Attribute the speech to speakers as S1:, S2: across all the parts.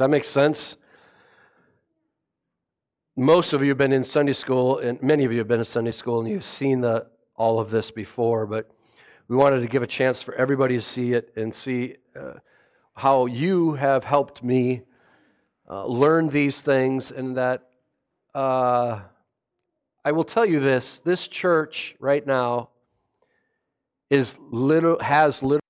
S1: that make sense? Most of you have been in Sunday school, and many of you have been in Sunday school, and you've seen the, all of this before, but we wanted to give a chance for everybody to see it and see uh, how you have helped me uh, learn these things, and that uh, I will tell you this this church right now is little, has little.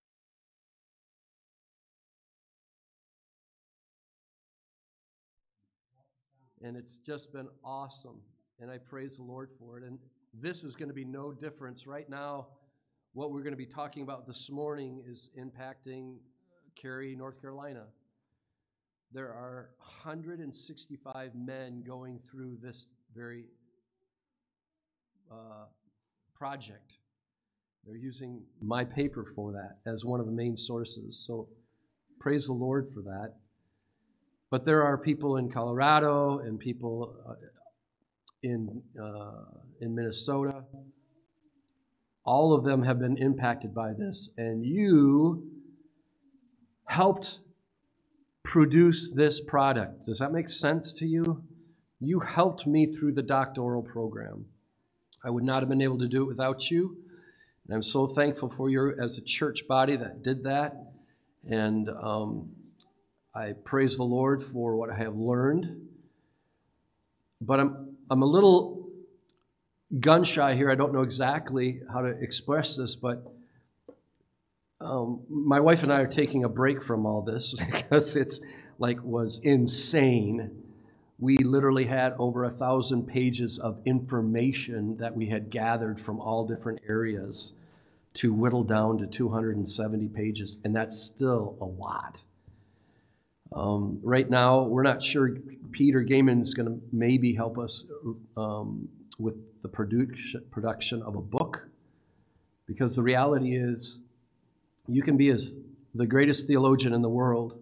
S1: And it's just been awesome. And I praise the Lord for it. And this is going to be no difference. Right now, what we're going to be talking about this morning is impacting Cary, North Carolina. There are 165 men going through this very uh, project. They're using my paper for that as one of the main sources. So praise the Lord for that. But there are people in Colorado and people uh, in, uh, in Minnesota. All of them have been impacted by this. And you helped produce this product. Does that make sense to you? You helped me through the doctoral program. I would not have been able to do it without you. And I'm so thankful for you as a church body that did that. And um, I praise the Lord for what I have learned. But I'm, I'm a little gun shy here. I don't know exactly how to express this, but um, my wife and I are taking a break from all this because it's like was insane. We literally had over a thousand pages of information that we had gathered from all different areas to whittle down to 270 pages, and that's still a lot. Um, right now, we're not sure. Peter Gayman is going to maybe help us um, with the production production of a book, because the reality is, you can be as the greatest theologian in the world,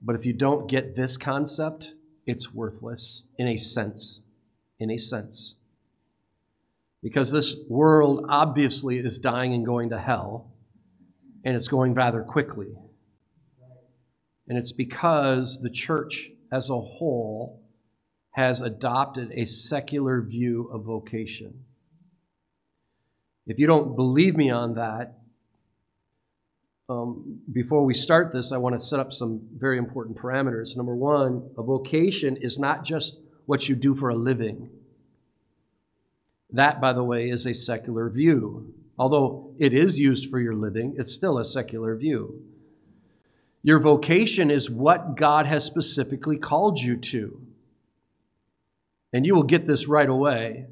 S1: but if you don't get this concept, it's worthless in a sense. In a sense. Because this world obviously is dying and going to hell, and it's going rather quickly. And it's because the church as a whole has adopted a secular view of vocation. If you don't believe me on that, um, before we start this, I want to set up some very important parameters. Number one, a vocation is not just what you do for a living. That, by the way, is a secular view. Although it is used for your living, it's still a secular view. Your vocation is what God has specifically called you to. And you will get this right away.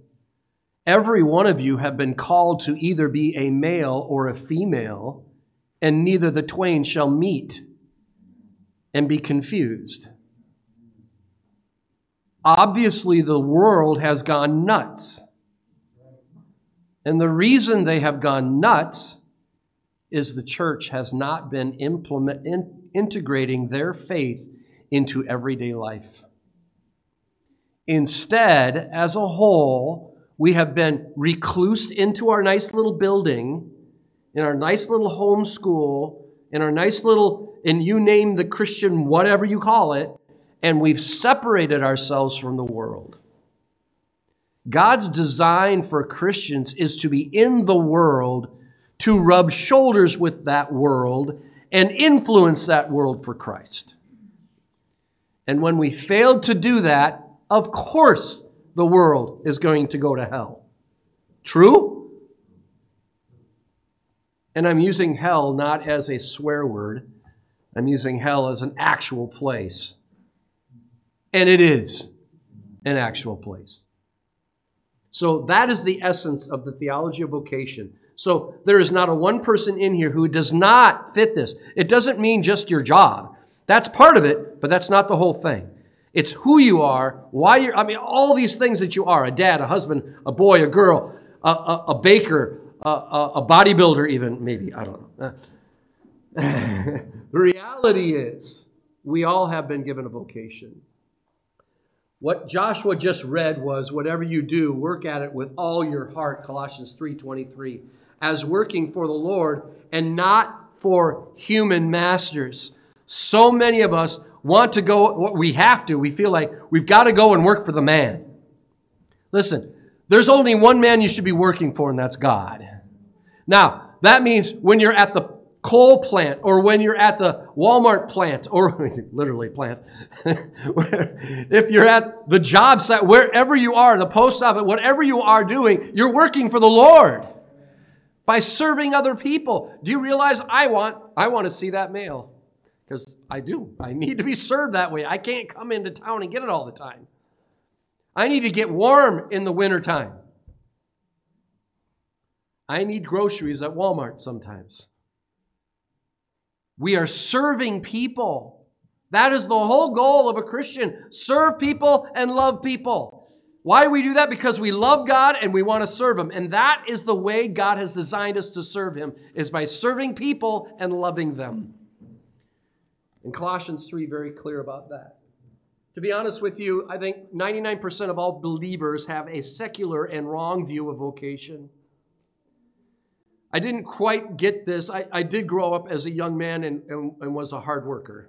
S1: Every one of you have been called to either be a male or a female, and neither the twain shall meet and be confused. Obviously, the world has gone nuts. And the reason they have gone nuts is the church has not been implement, in, integrating their faith into everyday life. Instead, as a whole, we have been reclused into our nice little building, in our nice little home school, in our nice little, and you name the Christian whatever you call it, and we've separated ourselves from the world. God's design for Christians is to be in the world, to rub shoulders with that world, and influence that world for Christ. And when we failed to do that, of course the world is going to go to hell. True? And I'm using hell not as a swear word, I'm using hell as an actual place. And it is an actual place. So that is the essence of the theology of vocation. So there is not a one person in here who does not fit this. It doesn't mean just your job. That's part of it, but that's not the whole thing. It's who you are, why you're, I mean, all these things that you are a dad, a husband, a boy, a girl, a, a, a baker, a, a, bodybuilder, even, maybe, I don't know. the reality is, we all have been given a vocation. What Joshua just read was whatever you do, work at it with all your heart, Colossians 3:23, as working for the Lord and not for human masters. So many of us want to go, we have to, we feel like we've got to go and work for the man. Listen, there's only one man you should be working for, and that's God. Now, that means when you're at the coal plant or when you're at the Walmart plant or literally plant, if you're at the job site, wherever you are, the post office, whatever you are doing, you're working for the Lord by serving other people. Do you realize I want I want to see that mail? Because I do. I need to be served that way. I can't come into town and get it all the time. I need to get warm in the wintertime. I need groceries at Walmart sometimes. We are serving people. That is the whole goal of a Christian serve people and love people. Why we do that? Because we love God and we want to serve Him. And that is the way God has designed us to serve Him, is by serving people and loving them. And Colossians 3 very clear about that. To be honest with you, I think 99% of all believers have a secular and wrong view of vocation. I didn't quite get this. I, I did grow up as a young man and, and, and was a hard worker.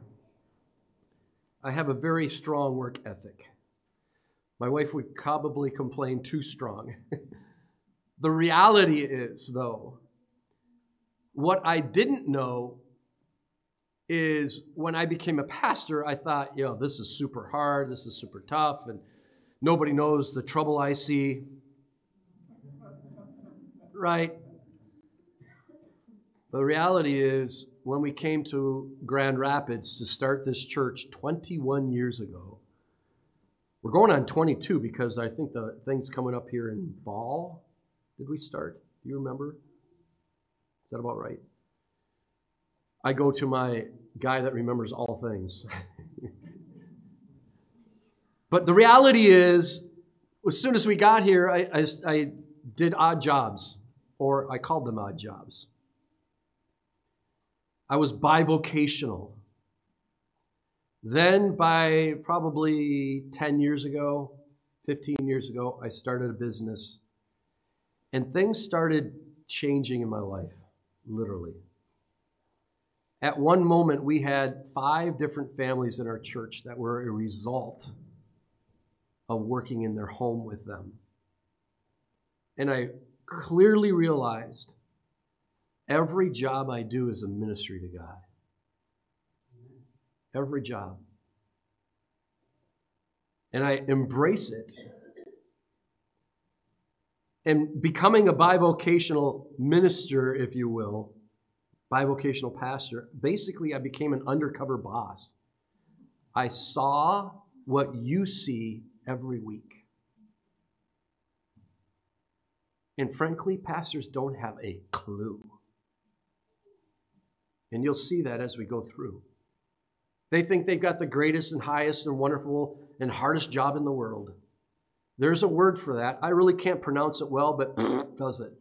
S1: I have a very strong work ethic. My wife would probably complain too strong. the reality is, though, what I didn't know is when I became a pastor, I thought, you know, this is super hard, this is super tough, and nobody knows the trouble I see. Right? The reality is, when we came to Grand Rapids to start this church 21 years ago, we're going on 22 because I think the thing's coming up here in fall. Did we start? Do you remember? Is that about right? I go to my guy that remembers all things. but the reality is, as soon as we got here, I, I, I did odd jobs, or I called them odd jobs. I was bivocational. Then, by probably 10 years ago, 15 years ago, I started a business. And things started changing in my life, literally. At one moment, we had five different families in our church that were a result of working in their home with them. And I clearly realized Every job I do is a ministry to God. Every job. And I embrace it. And becoming a bivocational minister, if you will, bivocational pastor, basically I became an undercover boss. I saw what you see every week. And frankly, pastors don't have a clue. And you'll see that as we go through. They think they've got the greatest and highest and wonderful and hardest job in the world. There's a word for that. I really can't pronounce it well, but does it.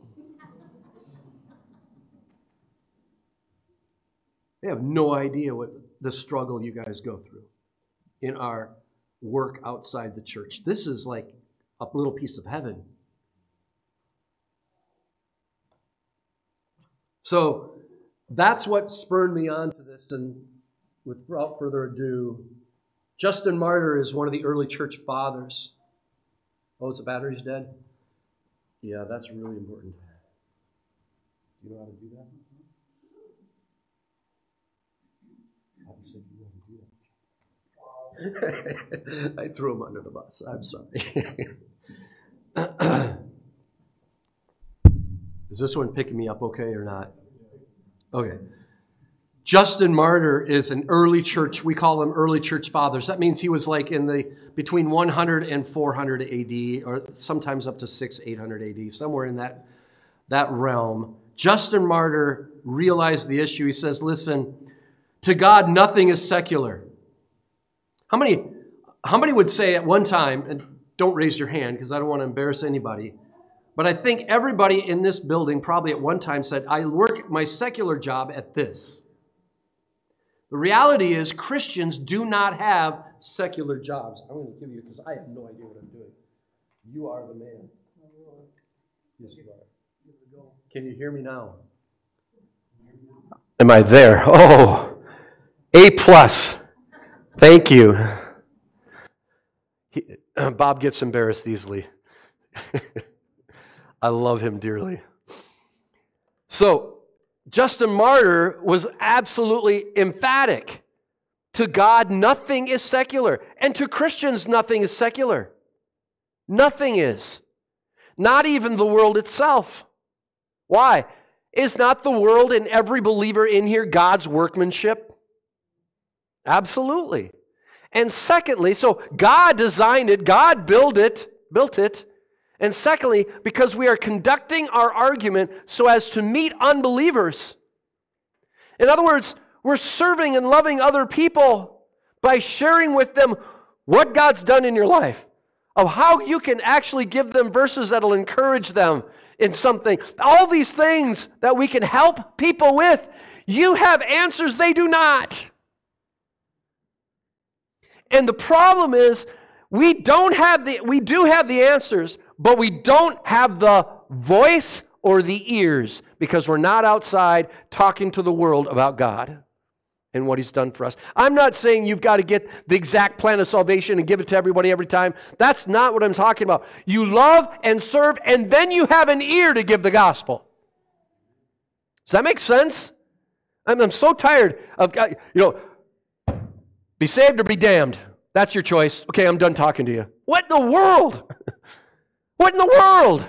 S1: They have no idea what the struggle you guys go through in our work outside the church. This is like a little piece of heaven. So, that's what spurred me on to this. And without further ado, Justin Martyr is one of the early church fathers. Oh, it's the battery's dead? Yeah, that's really important. You know how to do that? I threw him under the bus. I'm sorry. Is this one picking me up okay or not? Okay. Justin Martyr is an early church, we call him early church fathers. That means he was like in the between 100 and 400 AD, or sometimes up to 6, 800 AD, somewhere in that, that realm. Justin Martyr realized the issue. He says, Listen, to God, nothing is secular. How many, how many would say at one time, and don't raise your hand because I don't want to embarrass anybody, but I think everybody in this building probably at one time said, I work my secular job at this. The reality is, Christians do not have secular jobs. I'm going to give you because I have no idea what I'm doing. You are the man. Yes, you are. Can you hear me now? Am I there? Oh, A plus. Thank you. He, uh, Bob gets embarrassed easily. I love him dearly. So, Justin Martyr was absolutely emphatic. To God, nothing is secular. And to Christians, nothing is secular. Nothing is. Not even the world itself. Why? Is not the world and every believer in here God's workmanship? Absolutely. And secondly, so God designed it, God built it, built it. And secondly, because we are conducting our argument so as to meet unbelievers. In other words, we're serving and loving other people by sharing with them what God's done in your life, of how you can actually give them verses that'll encourage them in something. All these things that we can help people with, you have answers they do not. And the problem is, we don't have the, we do have the answers, but we don't have the voice or the ears because we're not outside talking to the world about God and what He's done for us. I'm not saying you've got to get the exact plan of salvation and give it to everybody every time. That's not what I'm talking about. You love and serve, and then you have an ear to give the gospel. Does that make sense? I'm, I'm so tired of, uh, you know, be saved or be damned. That's your choice. Okay, I'm done talking to you. What in the world? what in the world?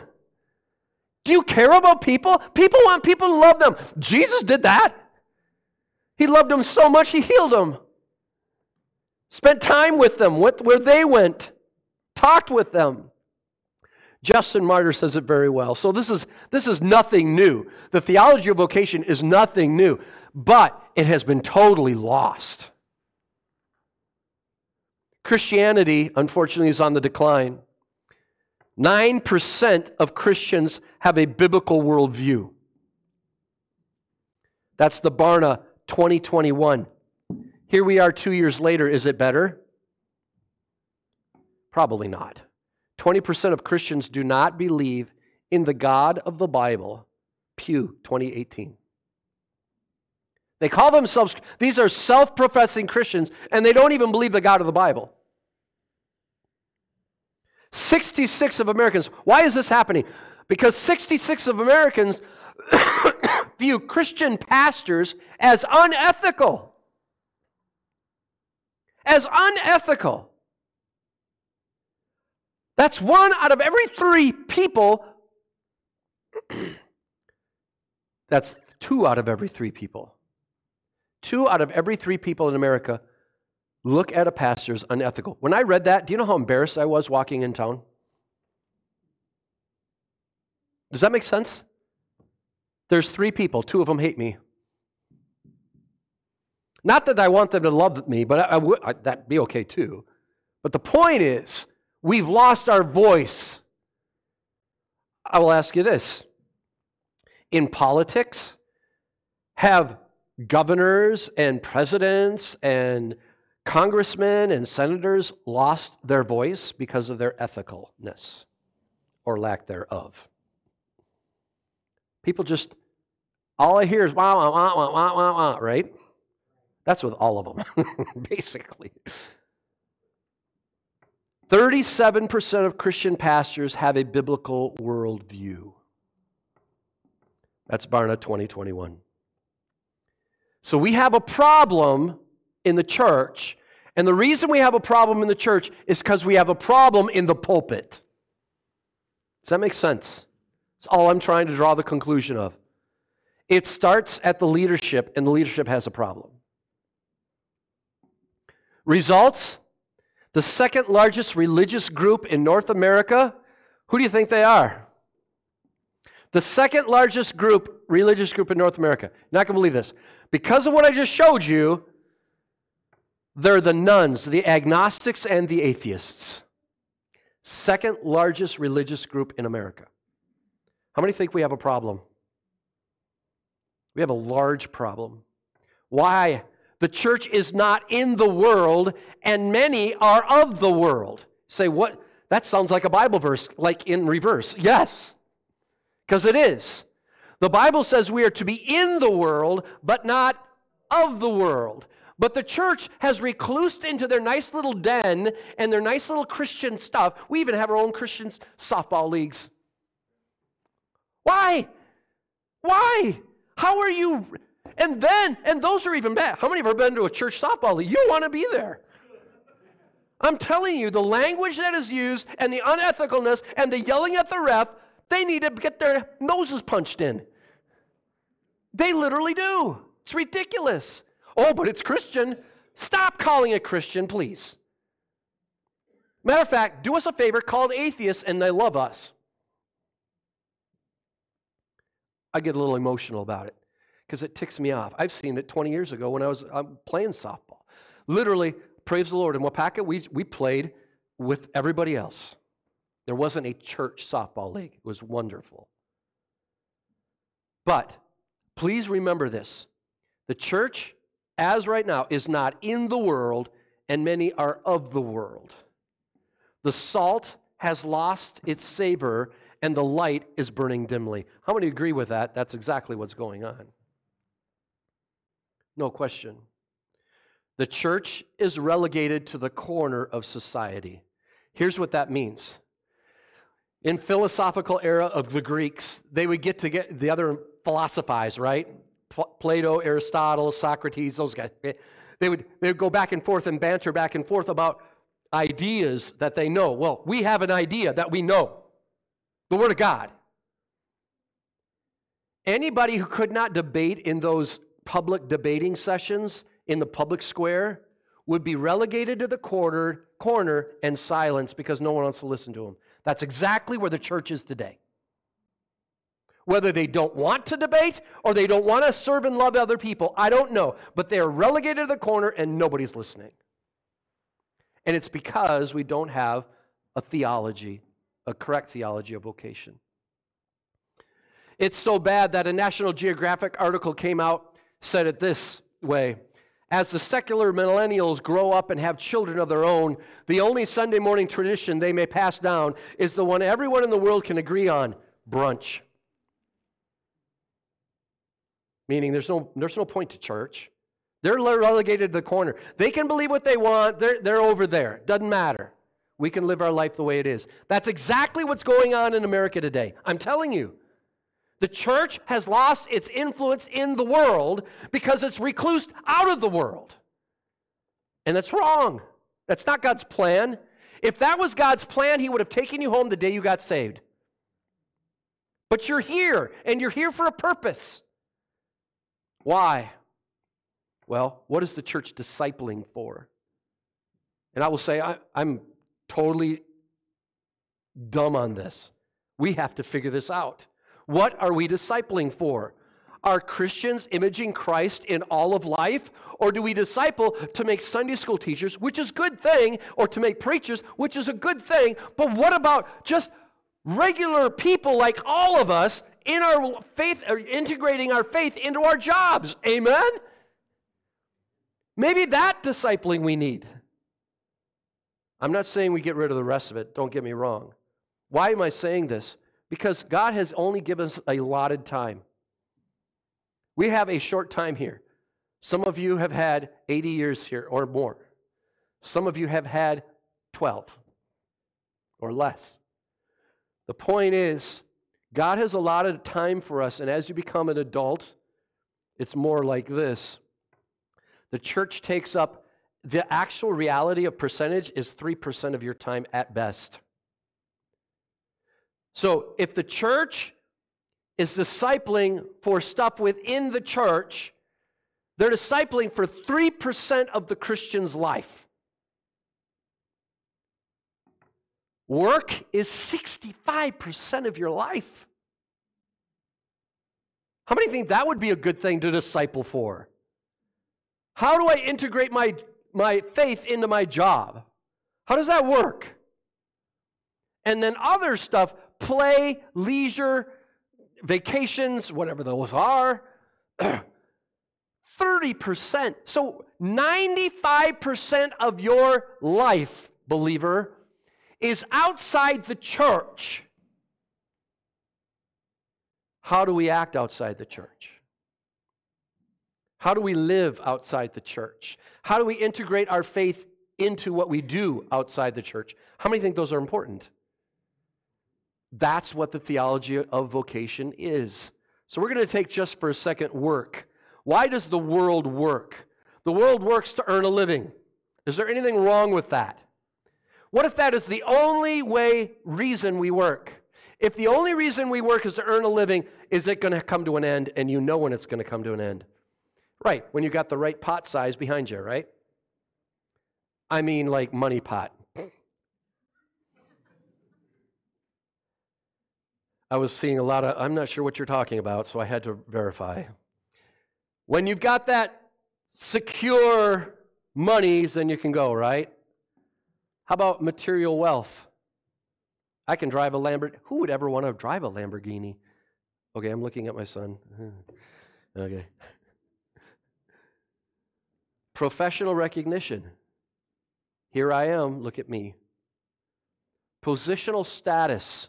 S1: Do you care about people? People want people to love them. Jesus did that. He loved them so much, he healed them. Spent time with them, went where they went, talked with them. Justin Martyr says it very well. So this is this is nothing new. The theology of vocation is nothing new, but it has been totally lost. Christianity, unfortunately, is on the decline. 9% of Christians have a biblical worldview. That's the Barna 2021. Here we are two years later. Is it better? Probably not. 20% of Christians do not believe in the God of the Bible. Pew 2018. They call themselves, these are self professing Christians, and they don't even believe the God of the Bible. 66 of Americans. Why is this happening? Because 66 of Americans view Christian pastors as unethical. As unethical. That's one out of every three people. That's two out of every three people Two out of every three people in America look at a pastor as unethical. When I read that, do you know how embarrassed I was walking in town? Does that make sense? There's three people, two of them hate me. Not that I want them to love me, but I, I would, I, that'd be okay too. But the point is, we've lost our voice. I will ask you this in politics, have governors and presidents and congressmen and senators lost their voice because of their ethicalness or lack thereof. People just, all I hear is wah, wah, wah, wah, wah, wah, wah, right? That's with all of them, basically. 37% of Christian pastors have a biblical worldview. That's Barna 2021. So we have a problem in the church, and the reason we have a problem in the church is because we have a problem in the pulpit. Does that make sense? That's all I'm trying to draw the conclusion of. It starts at the leadership, and the leadership has a problem. Results the second largest religious group in North America. Who do you think they are? The second largest group, religious group in North America. Not going to believe this. Because of what I just showed you, they're the nones, the agnostics, and the atheists. Second largest religious group in America. How many think we have a problem? We have a large problem. Why? The church is not in the world, and many are of the world. Say, what? That sounds like a Bible verse, like in reverse. Yes, because it is. The Bible says we are to be in the world, but not of the world. But the church has reclused into their nice little den and their nice little Christian stuff. We even have our own Christian softball leagues. Why? Why? How are you? And then, and those are even bad. How many of you have been to a church softball league? You want to be there. I'm telling you, the language that is used and the unethicalness and the yelling at the ref, they need to get their noses punched in. They literally do. It's ridiculous. Oh, but it's Christian. Stop calling it Christian, please. Matter of fact, do us a favor, call it atheists, and they love us. I get a little emotional about it because it ticks me off. I've seen it 20 years ago when I was um, playing softball. Literally, praise the Lord. In Waupaca, we, we played with everybody else. There wasn't a church softball league. It was wonderful. But please remember this the church, as right now, is not in the world, and many are of the world. The salt has lost its savor, and the light is burning dimly. How many agree with that? That's exactly what's going on. No question. The church is relegated to the corner of society. Here's what that means. In philosophical era of the Greeks, they would get to get the other philosophize, right? Plato, Aristotle, Socrates, those guys. They would, they would go back and forth and banter back and forth about ideas that they know. Well, we have an idea that we know the Word of God. Anybody who could not debate in those public debating sessions in the public square would be relegated to the corner, corner and silenced because no one wants to listen to them. That's exactly where the church is today. Whether they don't want to debate or they don't want to serve and love other people, I don't know. But they are relegated to the corner and nobody's listening. And it's because we don't have a theology, a correct theology of vocation. It's so bad that a National Geographic article came out, said it this way as the secular millennials grow up and have children of their own, the only Sunday morning tradition they may pass down is the one everyone in the world can agree on brunch. Meaning there's no, there's no point to church. They're relegated to the corner. They can believe what they want, they're, they're over there. Doesn't matter. We can live our life the way it is. That's exactly what's going on in America today. I'm telling you. The church has lost its influence in the world because it's reclused out of the world. And that's wrong. That's not God's plan. If that was God's plan, He would have taken you home the day you got saved. But you're here, and you're here for a purpose. Why? Well, what is the church discipling for? And I will say, I, am totally dumb on this. We have to figure this out. What are we discipling for? Are Christians imaging Christ in all of life? Or do we disciple to make Sunday school teachers, which is a good thing, or to make preachers, which is a good thing? But what about just regular people like all of us in our faith, integrating our faith into our jobs? Amen? Maybe that discipling we need. I'm not saying we get rid of the rest of it, don't get me wrong. Why am I saying this? Because God has only given us a allotted time. We have a short time here. Some of you have had 80 years here or more. Some of you have had 12 or less. The point is, God has allotted time for us, and as you become an adult, it's more like this. The church takes up the actual reality of percentage is 3% of your time at best. So if the church is discipling for stuff within the church, they're discipling for 3% of the Christian's life. Work is 65% of your life. How many think that would be a good thing to disciple for? How do I integrate my, my faith into my job? How does that work? And then other stuff, play, leisure, vacations, whatever those are, 30%. So 95% of your life, believer, is outside the church. How do we act outside the church? How do we live outside the church? How do we integrate our faith into what we do outside the church? How many think those are important? That's what the theology of vocation is. So we're going to take just for a second work. Why does the world work? The world works to earn a living. Is there anything wrong with that? What if that is the only way reason we work? If the only reason we work is to earn a living, is it going to come to an end and you know when it's going to come to an end? Right, when you got the right pot size behind you, right? I mean like money pot. I was seeing a lot of, I'm not sure what you're talking about, so I had to verify. When you've got that secure money, then you can go, right? How about material wealth? I can drive a Lamborghini. Who would ever want to drive a Lamborghini? Okay, I'm looking at my son. okay. Professional recognition. Here I am, look at me. Positional status.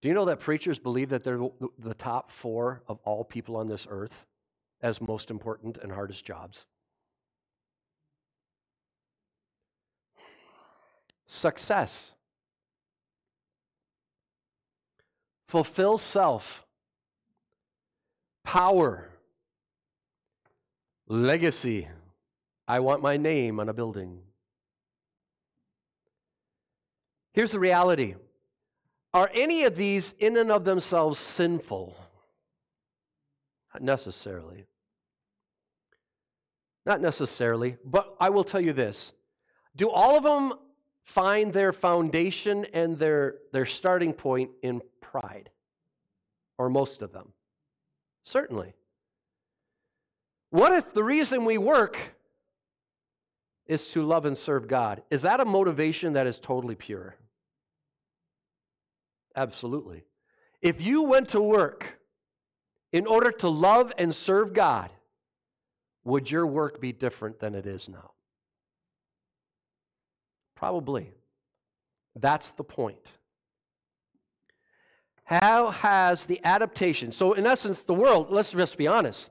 S1: Do you know that preachers believe that they're the top four of all people on this earth as most important and hardest jobs? Success. Fulfill self. Power. Legacy. I want my name on a building. Here's the reality Are any of these in and of themselves sinful? Not necessarily. Not necessarily, but I will tell you this. Do all of them find their foundation and their, their starting point in pride? Or most of them? Certainly. What if the reason we work is to love and serve God? Is that a motivation that is totally pure? Absolutely. If you went to work in order to love and serve God, would your work be different than it is now? Probably. That's the point. How has the adaptation, so in essence, the world, let's just be honest,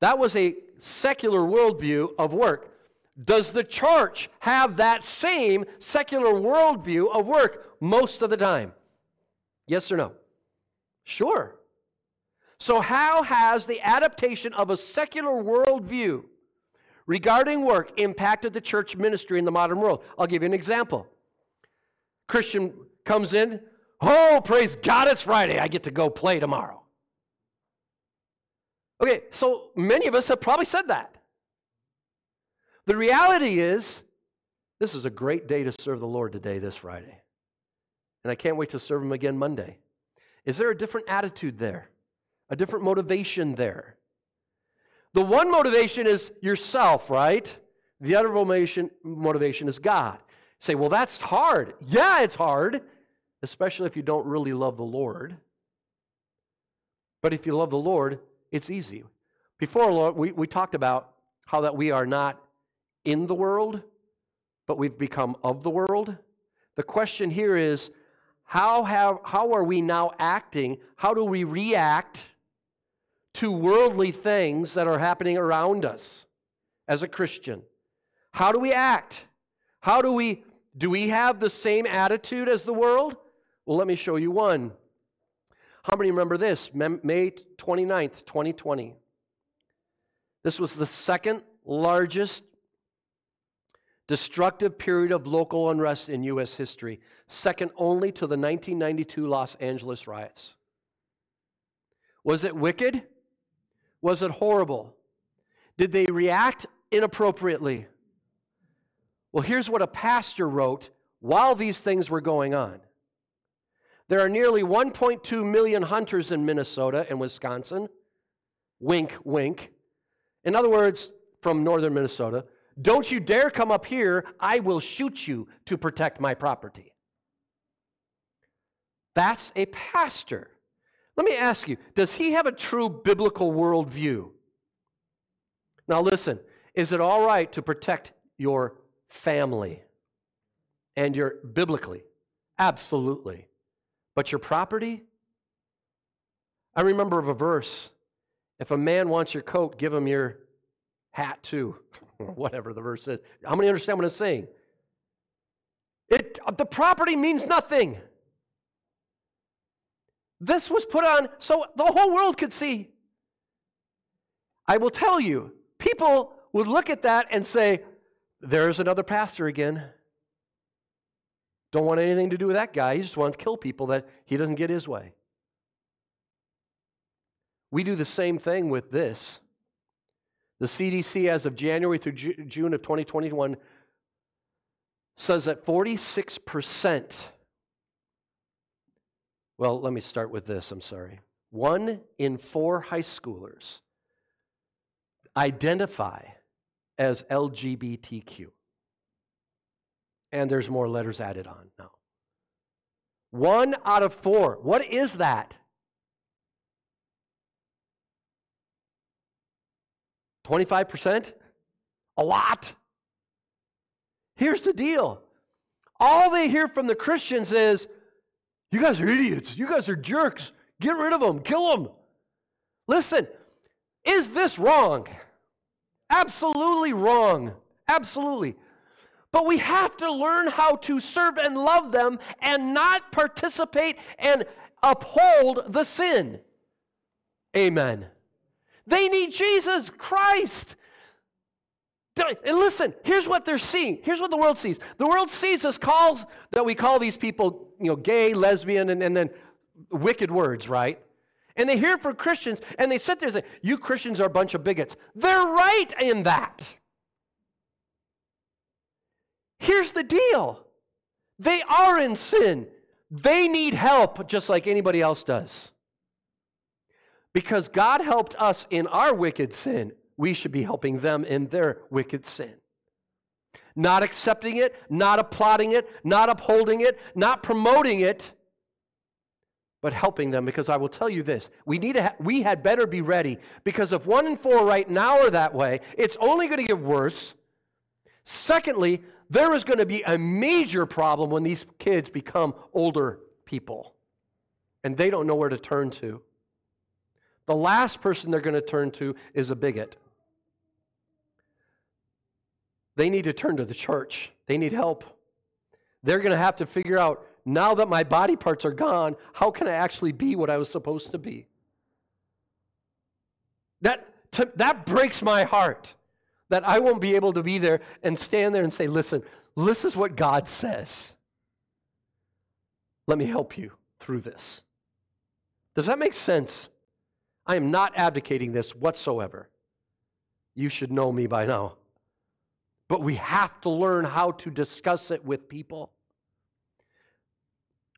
S1: that was a secular worldview of work. Does the church have that same secular worldview of work most of the time? Yes or no? Sure. So, how has the adaptation of a secular worldview regarding work impacted the church ministry in the modern world? I'll give you an example. Christian comes in, oh, praise God, it's Friday. I get to go play tomorrow. Okay, so many of us have probably said that. The reality is, this is a great day to serve the Lord today, this Friday. And I can't wait to serve Him again Monday. Is there a different attitude there? A different motivation there? The one motivation is yourself, right? The other motivation, motivation is God. say, well, that's hard. Yeah, it's hard, especially if you don't really love the Lord. But if you love the Lord, it's easy. Before, Lord, we, we talked about how that we are not in the world, but we've become of the world. The question here is how, have, how are we now acting? How do we react to worldly things that are happening around us as a Christian? How do we act? How do we do we have the same attitude as the world? Well, let me show you one. How many remember this? May 29th, 2020. This was the second largest destructive period of local unrest in U.S. history, second only to the 1992 Los Angeles riots. Was it wicked? Was it horrible? Did they react inappropriately? Well, here's what a pastor wrote while these things were going on. There are nearly 1.2 million hunters in Minnesota and Wisconsin. Wink, wink. In other words, from northern Minnesota, don't you dare come up here. I will shoot you to protect my property. That's a pastor. Let me ask you does he have a true biblical worldview? Now, listen, is it all right to protect your family and your biblically? Absolutely. But your property? I remember of a verse If a man wants your coat, give him your hat too, or whatever the verse is. How many understand what I'm saying? It, the property means nothing. This was put on so the whole world could see. I will tell you, people would look at that and say, There's another pastor again. Don't want anything to do with that guy. He just wants to kill people that he doesn't get his way. We do the same thing with this. The CDC, as of January through June of 2021, says that 46%, well, let me start with this, I'm sorry. One in four high schoolers identify as LGBTQ. And there's more letters added on now. One out of four. What is that? 25%? A lot. Here's the deal all they hear from the Christians is, You guys are idiots. You guys are jerks. Get rid of them. Kill them. Listen, is this wrong? Absolutely wrong. Absolutely. But we have to learn how to serve and love them and not participate and uphold the sin. Amen. They need Jesus Christ. And listen, here's what they're seeing. Here's what the world sees. The world sees us calls that we call these people, you know, gay, lesbian, and, and then wicked words, right? And they hear from Christians, and they sit there and say, You Christians are a bunch of bigots. They're right in that. Here's the deal they are in sin. They need help just like anybody else does. Because God helped us in our wicked sin, we should be helping them in their wicked sin. Not accepting it, not applauding it, not upholding it, not promoting it, but helping them. Because I will tell you this we, need to ha- we had better be ready. Because if one in four right now are that way, it's only going to get worse. Secondly, there is going to be a major problem when these kids become older people and they don't know where to turn to. The last person they're going to turn to is a bigot. They need to turn to the church, they need help. They're going to have to figure out now that my body parts are gone, how can I actually be what I was supposed to be? That, to, that breaks my heart that I won't be able to be there and stand there and say, listen, this is what God says. Let me help you through this. Does that make sense? I am not advocating this whatsoever. You should know me by now. But we have to learn how to discuss it with people.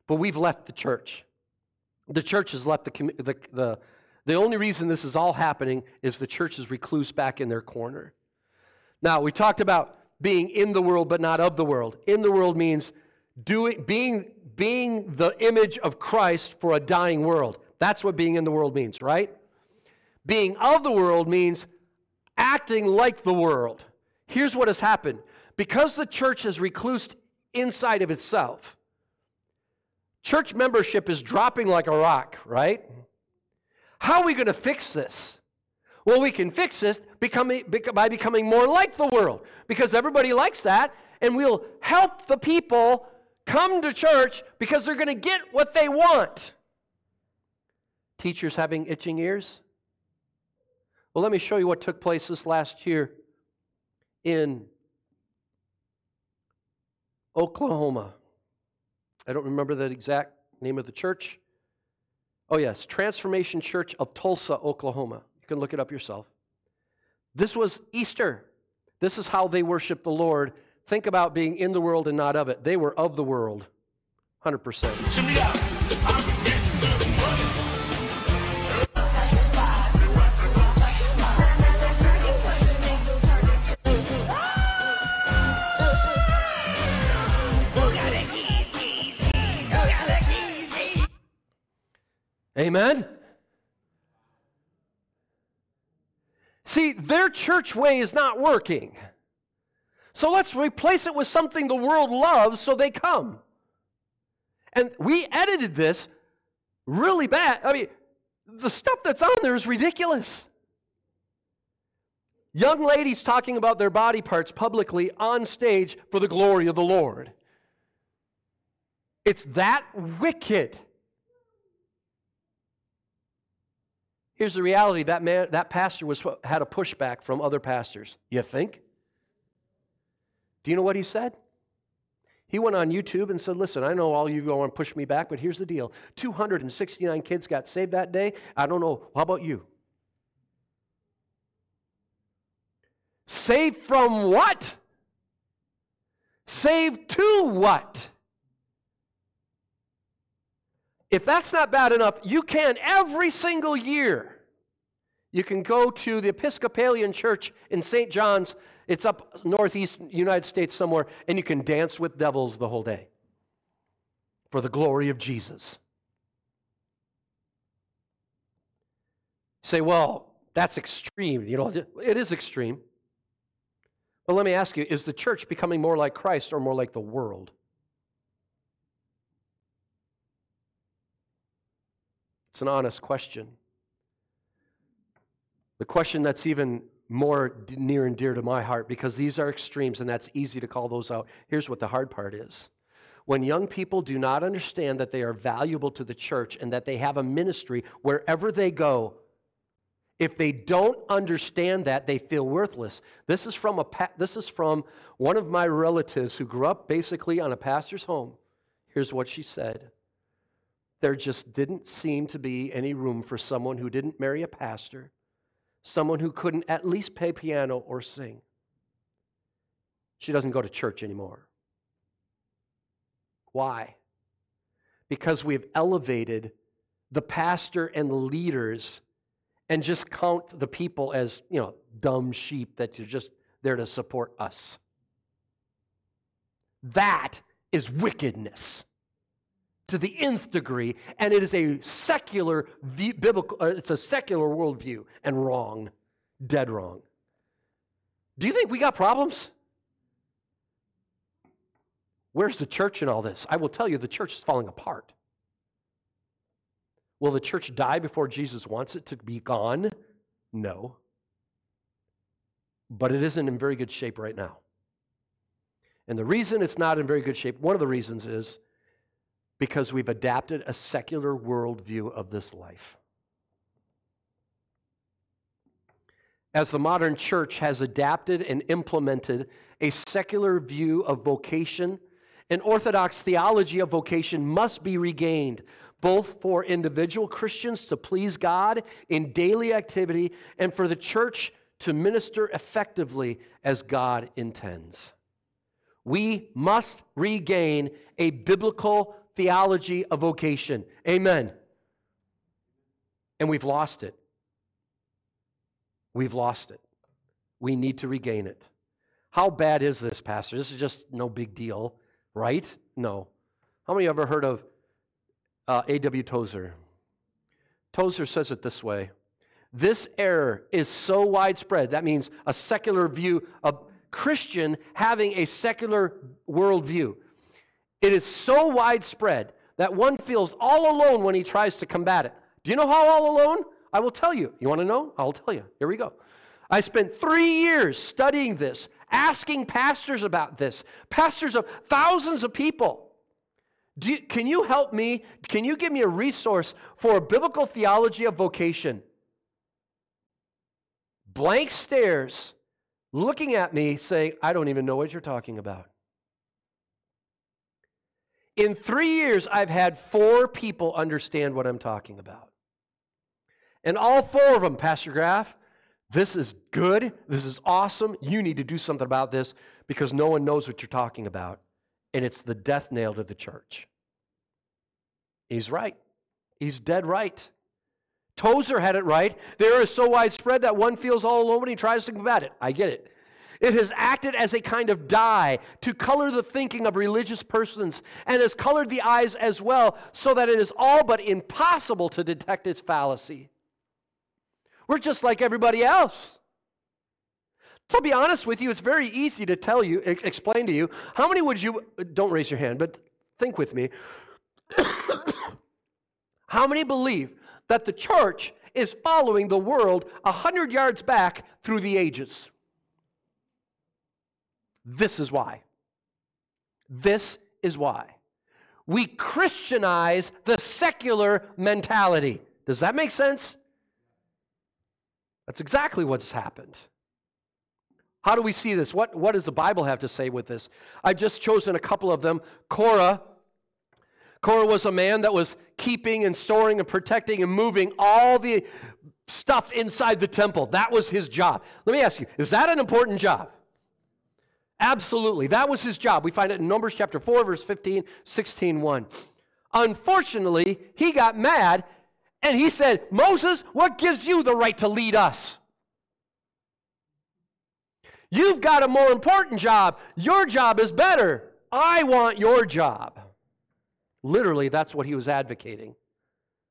S1: But we've left the church. The church has left the, the, the, the only reason this is all happening is the church is recluse back in their corner. Now, we talked about being in the world but not of the world. In the world means doing, being, being the image of Christ for a dying world. That's what being in the world means, right? Being of the world means acting like the world. Here's what has happened because the church has reclused inside of itself, church membership is dropping like a rock, right? How are we going to fix this? Well, we can fix this by becoming more like the world because everybody likes that, and we'll help the people come to church because they're going to get what they want. Teachers having itching ears? Well, let me show you what took place this last year in Oklahoma. I don't remember the exact name of the church. Oh, yes, Transformation Church of Tulsa, Oklahoma. You can look it up yourself. This was Easter. This is how they worship the Lord. Think about being in the world and not of it. They were of the world, 100%. Amen? See, their church way is not working. So let's replace it with something the world loves so they come. And we edited this really bad. I mean, the stuff that's on there is ridiculous. Young ladies talking about their body parts publicly on stage for the glory of the Lord. It's that wicked. Here's the reality that man, that pastor was had a pushback from other pastors. You think? Do you know what he said? He went on YouTube and said, Listen, I know all you go and push me back, but here's the deal 269 kids got saved that day. I don't know. How about you? Saved from what? Saved to what? If that's not bad enough, you can every single year. You can go to the Episcopalian Church in St. John's it's up northeast United States somewhere, and you can dance with devils the whole day for the glory of Jesus. say, well, that's extreme. You know, it is extreme. But let me ask you is the church becoming more like Christ or more like the world? It's an honest question. The question that's even more near and dear to my heart because these are extremes and that's easy to call those out. Here's what the hard part is. When young people do not understand that they are valuable to the church and that they have a ministry wherever they go, if they don't understand that, they feel worthless. This is from a this is from one of my relatives who grew up basically on a pastor's home. Here's what she said. There just didn't seem to be any room for someone who didn't marry a pastor someone who couldn't at least play piano or sing. She doesn't go to church anymore. Why? Because we have elevated the pastor and the leaders and just count the people as, you know, dumb sheep that you're just there to support us. That is wickedness to the nth degree, and it is a secular biblical, uh, it's a secular worldview and wrong, dead wrong. Do you think we got problems? Where's the church in all this? I will tell you, the church is falling apart. Will the church die before Jesus wants it to be gone? No. But it isn't in very good shape right now. And the reason it's not in very good shape, one of the reasons is because we've adapted a secular worldview of this life. As the modern church has adapted and implemented a secular view of vocation, an orthodox theology of vocation must be regained, both for individual Christians to please God in daily activity and for the church to minister effectively as God intends. We must regain a biblical theology of vocation. Amen. And we've lost it. We've lost it. We need to regain it. How bad is this, Pastor? This is just no big deal, right? No. How many ever heard of uh, A.W. Tozer? Tozer says it this way This error is so widespread, that means a secular view, a Christian having a secular worldview. It is so widespread that one feels all alone when he tries to combat it. Do you know how all alone? I will tell you. You want to know? I'll tell you. Here we go. I spent three years studying this, asking pastors about this, pastors of thousands of people. You, can you help me? Can you give me a resource for a biblical theology of vocation? Blank stares, looking at me, saying, I don't even know what you're talking about. In three years, I've had four people understand what I'm talking about. And all four of them, Pastor Graff, this is good. This is awesome. You need to do something about this because no one knows what you're talking about. And it's the death nail to the church. He's right. He's dead right. Tozer had it right. They are so widespread that one feels all alone when he tries to combat it. I get it. It has acted as a kind of dye to color the thinking of religious persons and has colored the eyes as well, so that it is all but impossible to detect its fallacy. We're just like everybody else. To be honest with you, it's very easy to tell you, explain to you. How many would you, don't raise your hand, but think with me. How many believe that the church is following the world a hundred yards back through the ages. This is why. This is why. We Christianize the secular mentality. Does that make sense? That's exactly what's happened. How do we see this? What, what does the Bible have to say with this? I've just chosen a couple of them. Korah. Korah was a man that was keeping and storing and protecting and moving all the stuff inside the temple. That was his job. Let me ask you, is that an important job? Absolutely. That was his job. We find it in Numbers chapter 4, verse 15, 16, 1. Unfortunately, he got mad and he said, Moses, what gives you the right to lead us? You've got a more important job. Your job is better. I want your job. Literally, that's what he was advocating.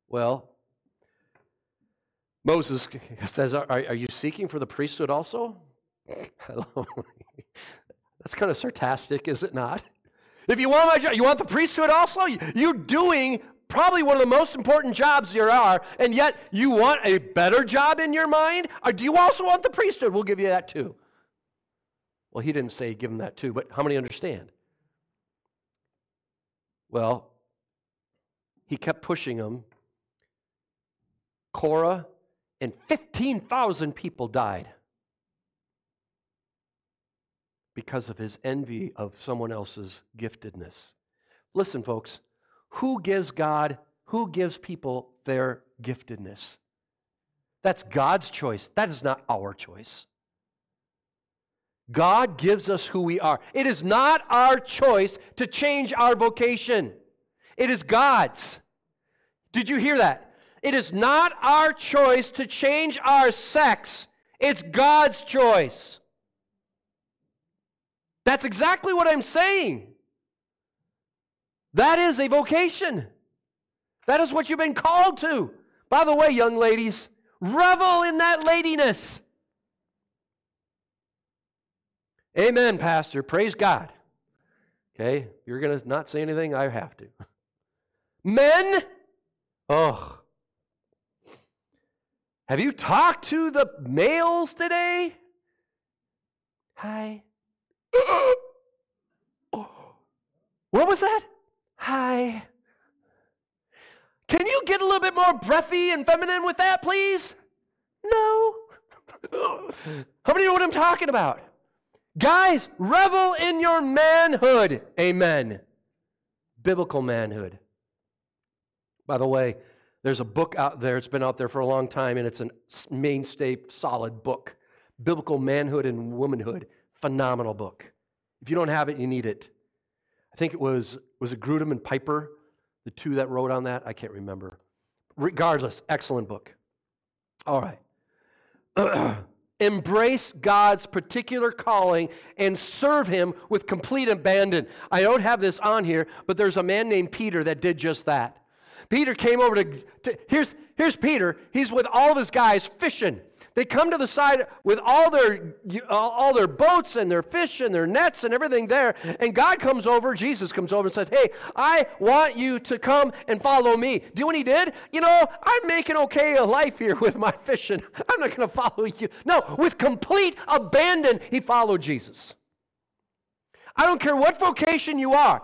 S1: Well, Moses says, Are, are you seeking for the priesthood also? That's kind of sarcastic, is it not? If you want my job, you want the priesthood also? You're doing probably one of the most important jobs there are, and yet you want a better job in your mind? Or do you also want the priesthood? We'll give you that too. Well, he didn't say give him that too, but how many understand? Well, he kept pushing him. Korah and 15,000 people died because of his envy of someone else's giftedness. Listen, folks, who gives God, who gives people their giftedness? That's God's choice. That is not our choice. God gives us who we are. It is not our choice to change our vocation, it is God's. Did you hear that? It is not our choice to change our sex, it's God's choice. That's exactly what I'm saying. That is a vocation. That is what you've been called to. By the way, young ladies, revel in that ladiness. Amen, Pastor. Praise God. Okay, you're going to not say anything, I have to. Men, oh. Have you talked to the males today? Hi. what was that? Hi. Can you get a little bit more breathy and feminine with that, please? No. How many know what I'm talking about? Guys, revel in your manhood. Amen. Biblical manhood. By the way, there's a book out there, it's been out there for a long time, and it's a mainstay, solid book Biblical Manhood and Womanhood. Phenomenal book. If you don't have it, you need it. I think it was, was it Grudem and Piper, the two that wrote on that? I can't remember. Regardless, excellent book. All right. Embrace God's particular calling and serve Him with complete abandon. I don't have this on here, but there's a man named Peter that did just that. Peter came over to, to here's, here's Peter. He's with all of his guys fishing. They come to the side with all their, all their boats and their fish and their nets and everything there. And God comes over, Jesus comes over and says, Hey, I want you to come and follow me. Do you know what he did? You know, I'm making okay a life here with my fishing. I'm not going to follow you. No, with complete abandon, he followed Jesus. I don't care what vocation you are,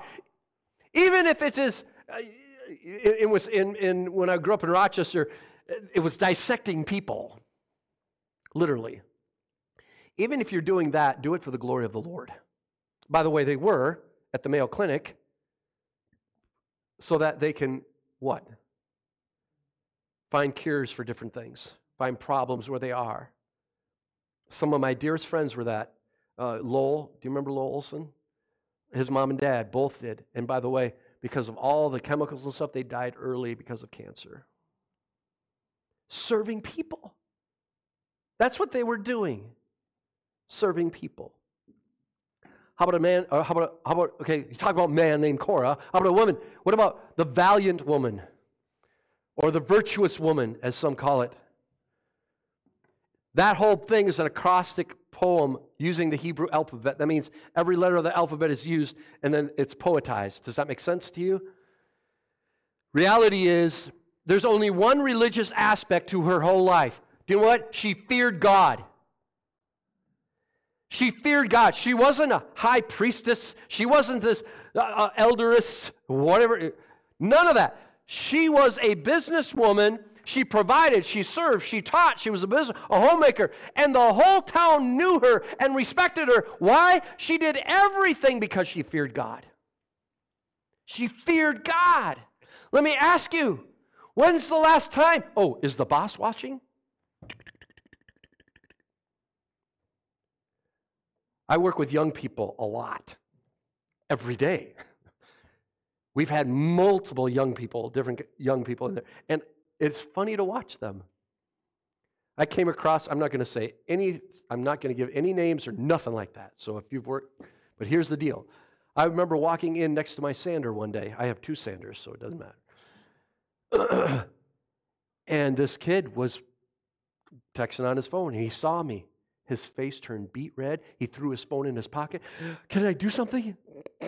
S1: even if it's as, uh, it, it was in, in, when I grew up in Rochester, it was dissecting people literally. Even if you're doing that, do it for the glory of the Lord. By the way, they were at the Mayo Clinic so that they can what? Find cures for different things, find problems where they are. Some of my dearest friends were that. Uh, Lowell, do you remember Lowell Olson? His mom and dad both did. And by the way, because of all the chemicals and stuff, they died early because of cancer. Serving people. That's what they were doing, serving people. How about a man? Uh, how about, how about, okay, you talk about a man named Korah. How about a woman? What about the valiant woman? Or the virtuous woman, as some call it? That whole thing is an acrostic poem using the Hebrew alphabet. That means every letter of the alphabet is used and then it's poetized. Does that make sense to you? Reality is, there's only one religious aspect to her whole life. Do you know what? She feared God. She feared God. She wasn't a high priestess. She wasn't this uh, uh, elderess, whatever. None of that. She was a businesswoman. She provided, she served, she taught, she was a business, a homemaker, and the whole town knew her and respected her. Why? She did everything because she feared God. She feared God. Let me ask you, when's the last time? Oh, is the boss watching? I work with young people a lot, every day. We've had multiple young people, different young people in there, and it's funny to watch them. I came across, I'm not going to say any, I'm not going to give any names or nothing like that. So if you've worked, but here's the deal. I remember walking in next to my sander one day. I have two sanders, so it doesn't matter. and this kid was texting on his phone. He saw me. His face turned beet red. He threw his phone in his pocket. Can I do something?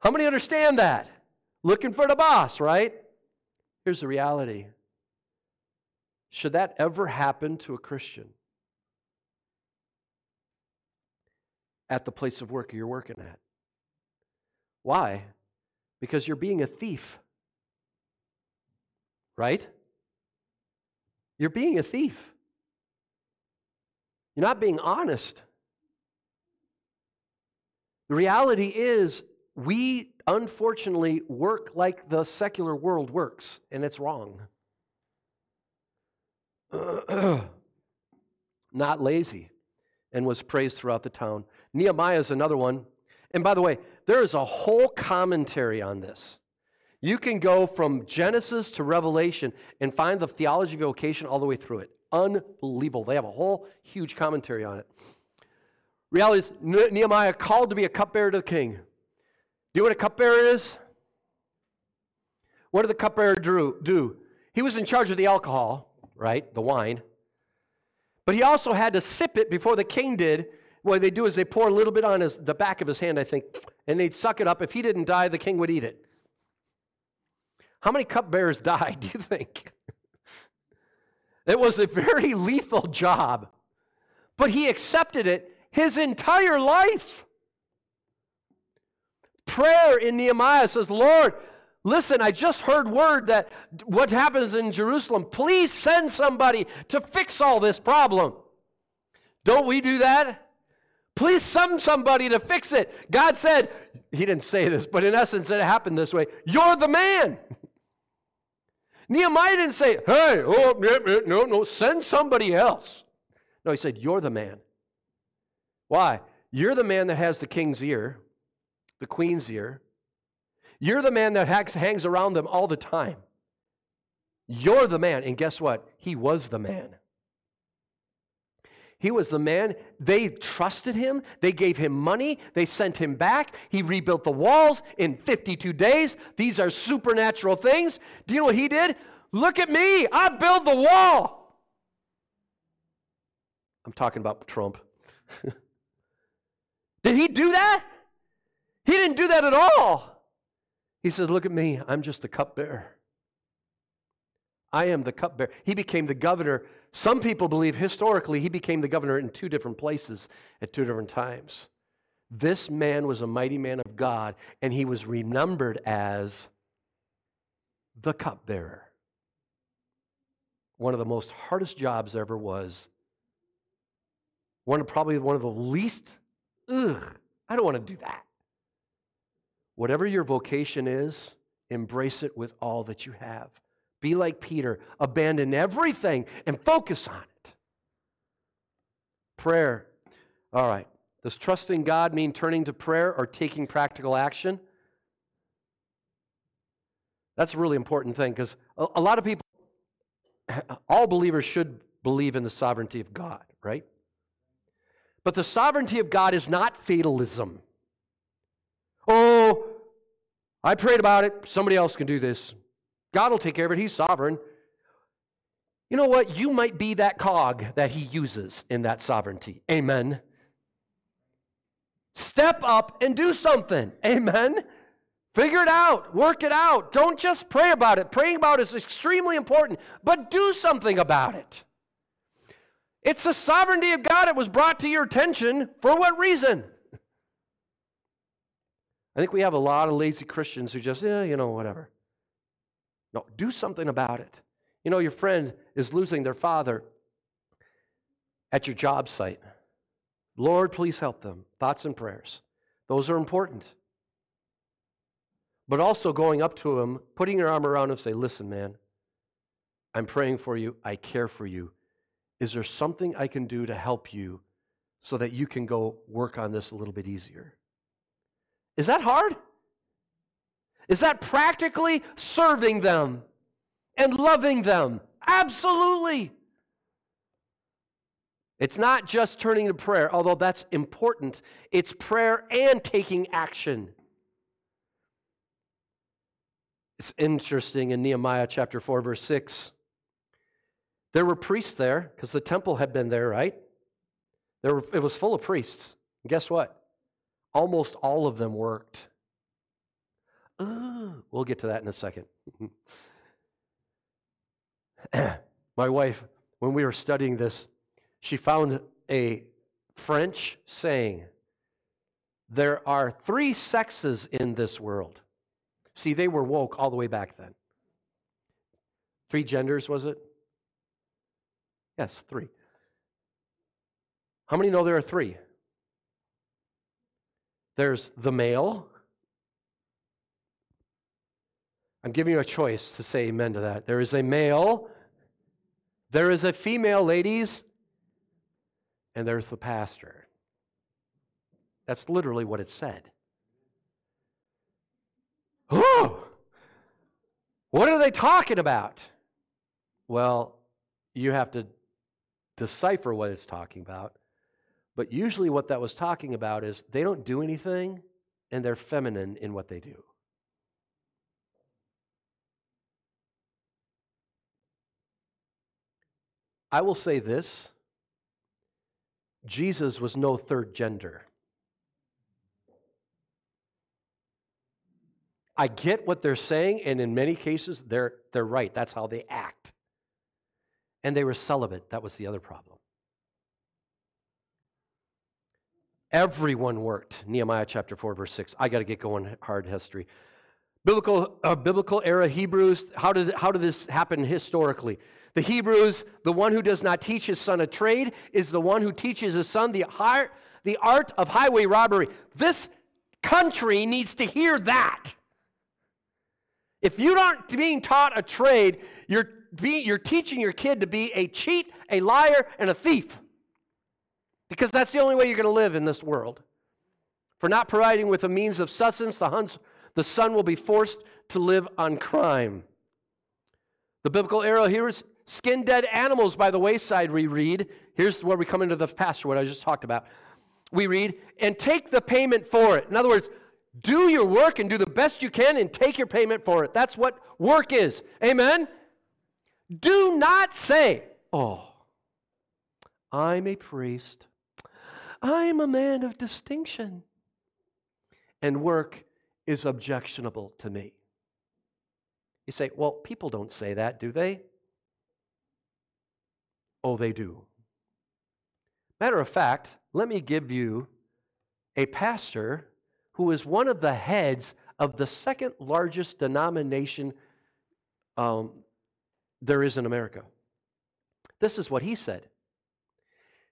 S1: How many understand that? Looking for the boss, right? Here's the reality. Should that ever happen to a Christian? At the place of work you're working at. Why? Because you're being a thief. Right? You're being a thief. You're not being honest. The reality is, we unfortunately work like the secular world works, and it's wrong. Not lazy, and was praised throughout the town. Nehemiah is another one. And by the way, there is a whole commentary on this. You can go from Genesis to Revelation and find the theology of vocation all the way through it. Unbelievable. They have a whole huge commentary on it. Reality is, Nehemiah called to be a cupbearer to the king. Do you know what a cupbearer is? What did the cupbearer do? He was in charge of the alcohol, right? The wine. But he also had to sip it before the king did. What they do is they pour a little bit on his, the back of his hand, I think, and they'd suck it up. If he didn't die, the king would eat it. How many cupbearers died, do you think? It was a very lethal job. But he accepted it his entire life prayer in Nehemiah says, Lord, listen, I just heard word that what happens in Jerusalem, please send somebody to fix all this problem. Don't we do that? Please send somebody to fix it. God said, He didn't say this, but in essence, it happened this way You're the man. Nehemiah didn't say, Hey, oh, no, no, send somebody else. No, he said, You're the man. Why? You're the man that has the king's ear the queen's ear. You're the man that hangs around them all the time. You're the man. And guess what? He was the man. He was the man. They trusted him. They gave him money. They sent him back. He rebuilt the walls in 52 days. These are supernatural things. Do you know what he did? Look at me. I build the wall. I'm talking about Trump. did he do that? He didn't do that at all. He says, Look at me, I'm just a cupbearer. I am the cupbearer. He became the governor. Some people believe historically he became the governor in two different places at two different times. This man was a mighty man of God, and he was remembered as the cupbearer. One of the most hardest jobs ever was. One of probably one of the least, ugh, I don't want to do that. Whatever your vocation is, embrace it with all that you have. Be like Peter, abandon everything and focus on it. Prayer. All right. Does trusting God mean turning to prayer or taking practical action? That's a really important thing because a, lot of people, all believers should believe in the sovereignty of God, right? But the sovereignty of God is not fatalism. Oh, I prayed about it. Somebody else can do this. God will take care of it. He's sovereign. You know what? You might be that cog that He uses in that sovereignty. Amen. Step up and do something. Amen. Figure it out. Work it out. Don't just pray about it. Praying about it is extremely important, but do something about it. It's the sovereignty of God. It was brought to your attention. For what reason? I think we have a lot of lazy Christians who just, yeah, you know, whatever. No, do something about it. You know, your friend is losing their father at your job site. Lord, please help them. Thoughts and prayers. Those are important. But also going up to him, putting your arm around him, say, Listen, man, I'm praying for you. I care for you. Is there something I can do to help you so that you can go work on this a little bit easier? Is that hard? Is that practically serving them and loving them? Absolutely. It's not just turning to prayer, although that's important. It's prayer and taking action. It's interesting in Nehemiah chapter 4, verse 6. There were priests there because the temple had been there, right? There were, it was full of priests. And guess what? Almost all of them worked. Uh, we'll get to that in a second. My wife, when we were studying this, she found a French saying there are three sexes in this world. See, they were woke all the way back then. Three genders, was it? Yes, three. How many know there are three? There's the male. I'm giving you a choice to say amen to that. There is a male, there is a female, ladies, and there's the pastor. That's literally what it said. What are they talking about? Well, you have to decipher what it's talking about. But usually, what that was talking about is they don't do anything and they're feminine in what they do. I will say this Jesus was no third gender. I get what they're saying, and in many cases, they're, they're right. That's how they act. And they were celibate. That was the other problem. Everyone worked. Nehemiah chapter 4, verse 6. I got to get going hard history. Biblical, uh, biblical era Hebrews, how did, how did this happen historically? The Hebrews, the one who does not teach his son a trade is the one who teaches his son the, high, the art of highway robbery. This country needs to hear that. If you aren't being taught a trade, you're, be, you're teaching your kid to be a cheat, a liar, and a thief. Because that's the only way you're going to live in this world. For not providing with a means of sustenance, the, huns, the son will be forced to live on crime. The biblical era here is skin dead animals by the wayside, we read. Here's where we come into the pastor, what I just talked about. We read, and take the payment for it. In other words, do your work and do the best you can and take your payment for it. That's what work is. Amen? Do not say, oh, I'm a priest. I'm a man of distinction. And work is objectionable to me. You say, well, people don't say that, do they? Oh, they do. Matter of fact, let me give you a pastor who is one of the heads of the second largest denomination um, there is in America. This is what he said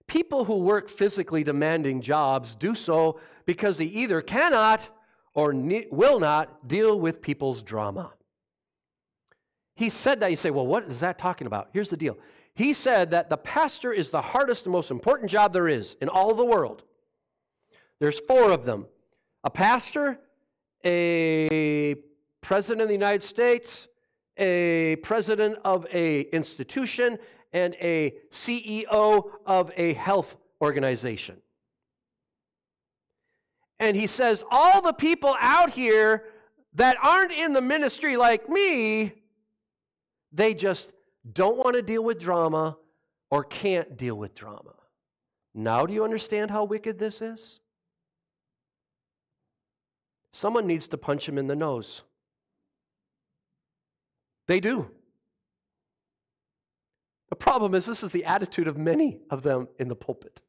S1: People who work physically demanding jobs do so because they either cannot or ne- will not deal with people's drama. He said that. You say, well, what is that talking about? Here's the deal. He said that the pastor is the hardest and most important job there is in all the world. There's four of them a pastor, a president of the United States, a president of a institution, and a CEO of a health organization. And he says, all the people out here that aren't in the ministry like me, they just don't want to deal with drama or can't deal with drama. Now, do you understand how wicked this is? someone needs to punch him in the nose. They do. The problem is, this is the attitude of many of them in the pulpit.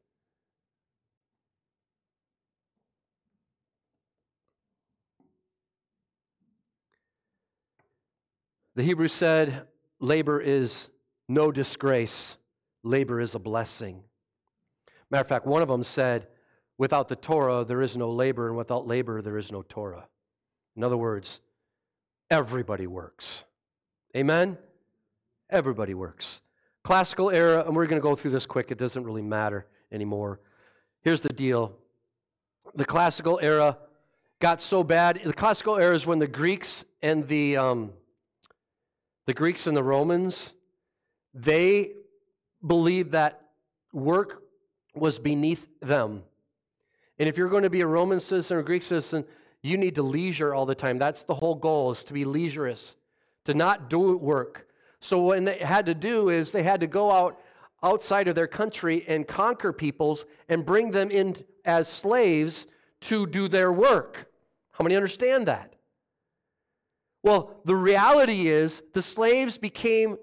S1: The Hebrew said, labor is no disgrace, labor is a blessing. Matter of fact, one of them said, without the Torah, there is no labor, and without labor, there is no Torah. In other words, everybody works. Amen? Everybody works. Classical era, and we're going to go through this quick, it doesn't really matter anymore. Here's the deal the classical era got so bad. The classical era is when the Greeks and the um, the Greeks and the Romans, they believed that work was beneath them. And if you're going to be a Roman citizen or Greek citizen, you need to leisure all the time. That's the whole goal, is to be leisurous, to not do work. So what they had to do is they had to go out outside of their country and conquer peoples and bring them in as slaves to do their work. How many understand that? Well, the reality is the slaves became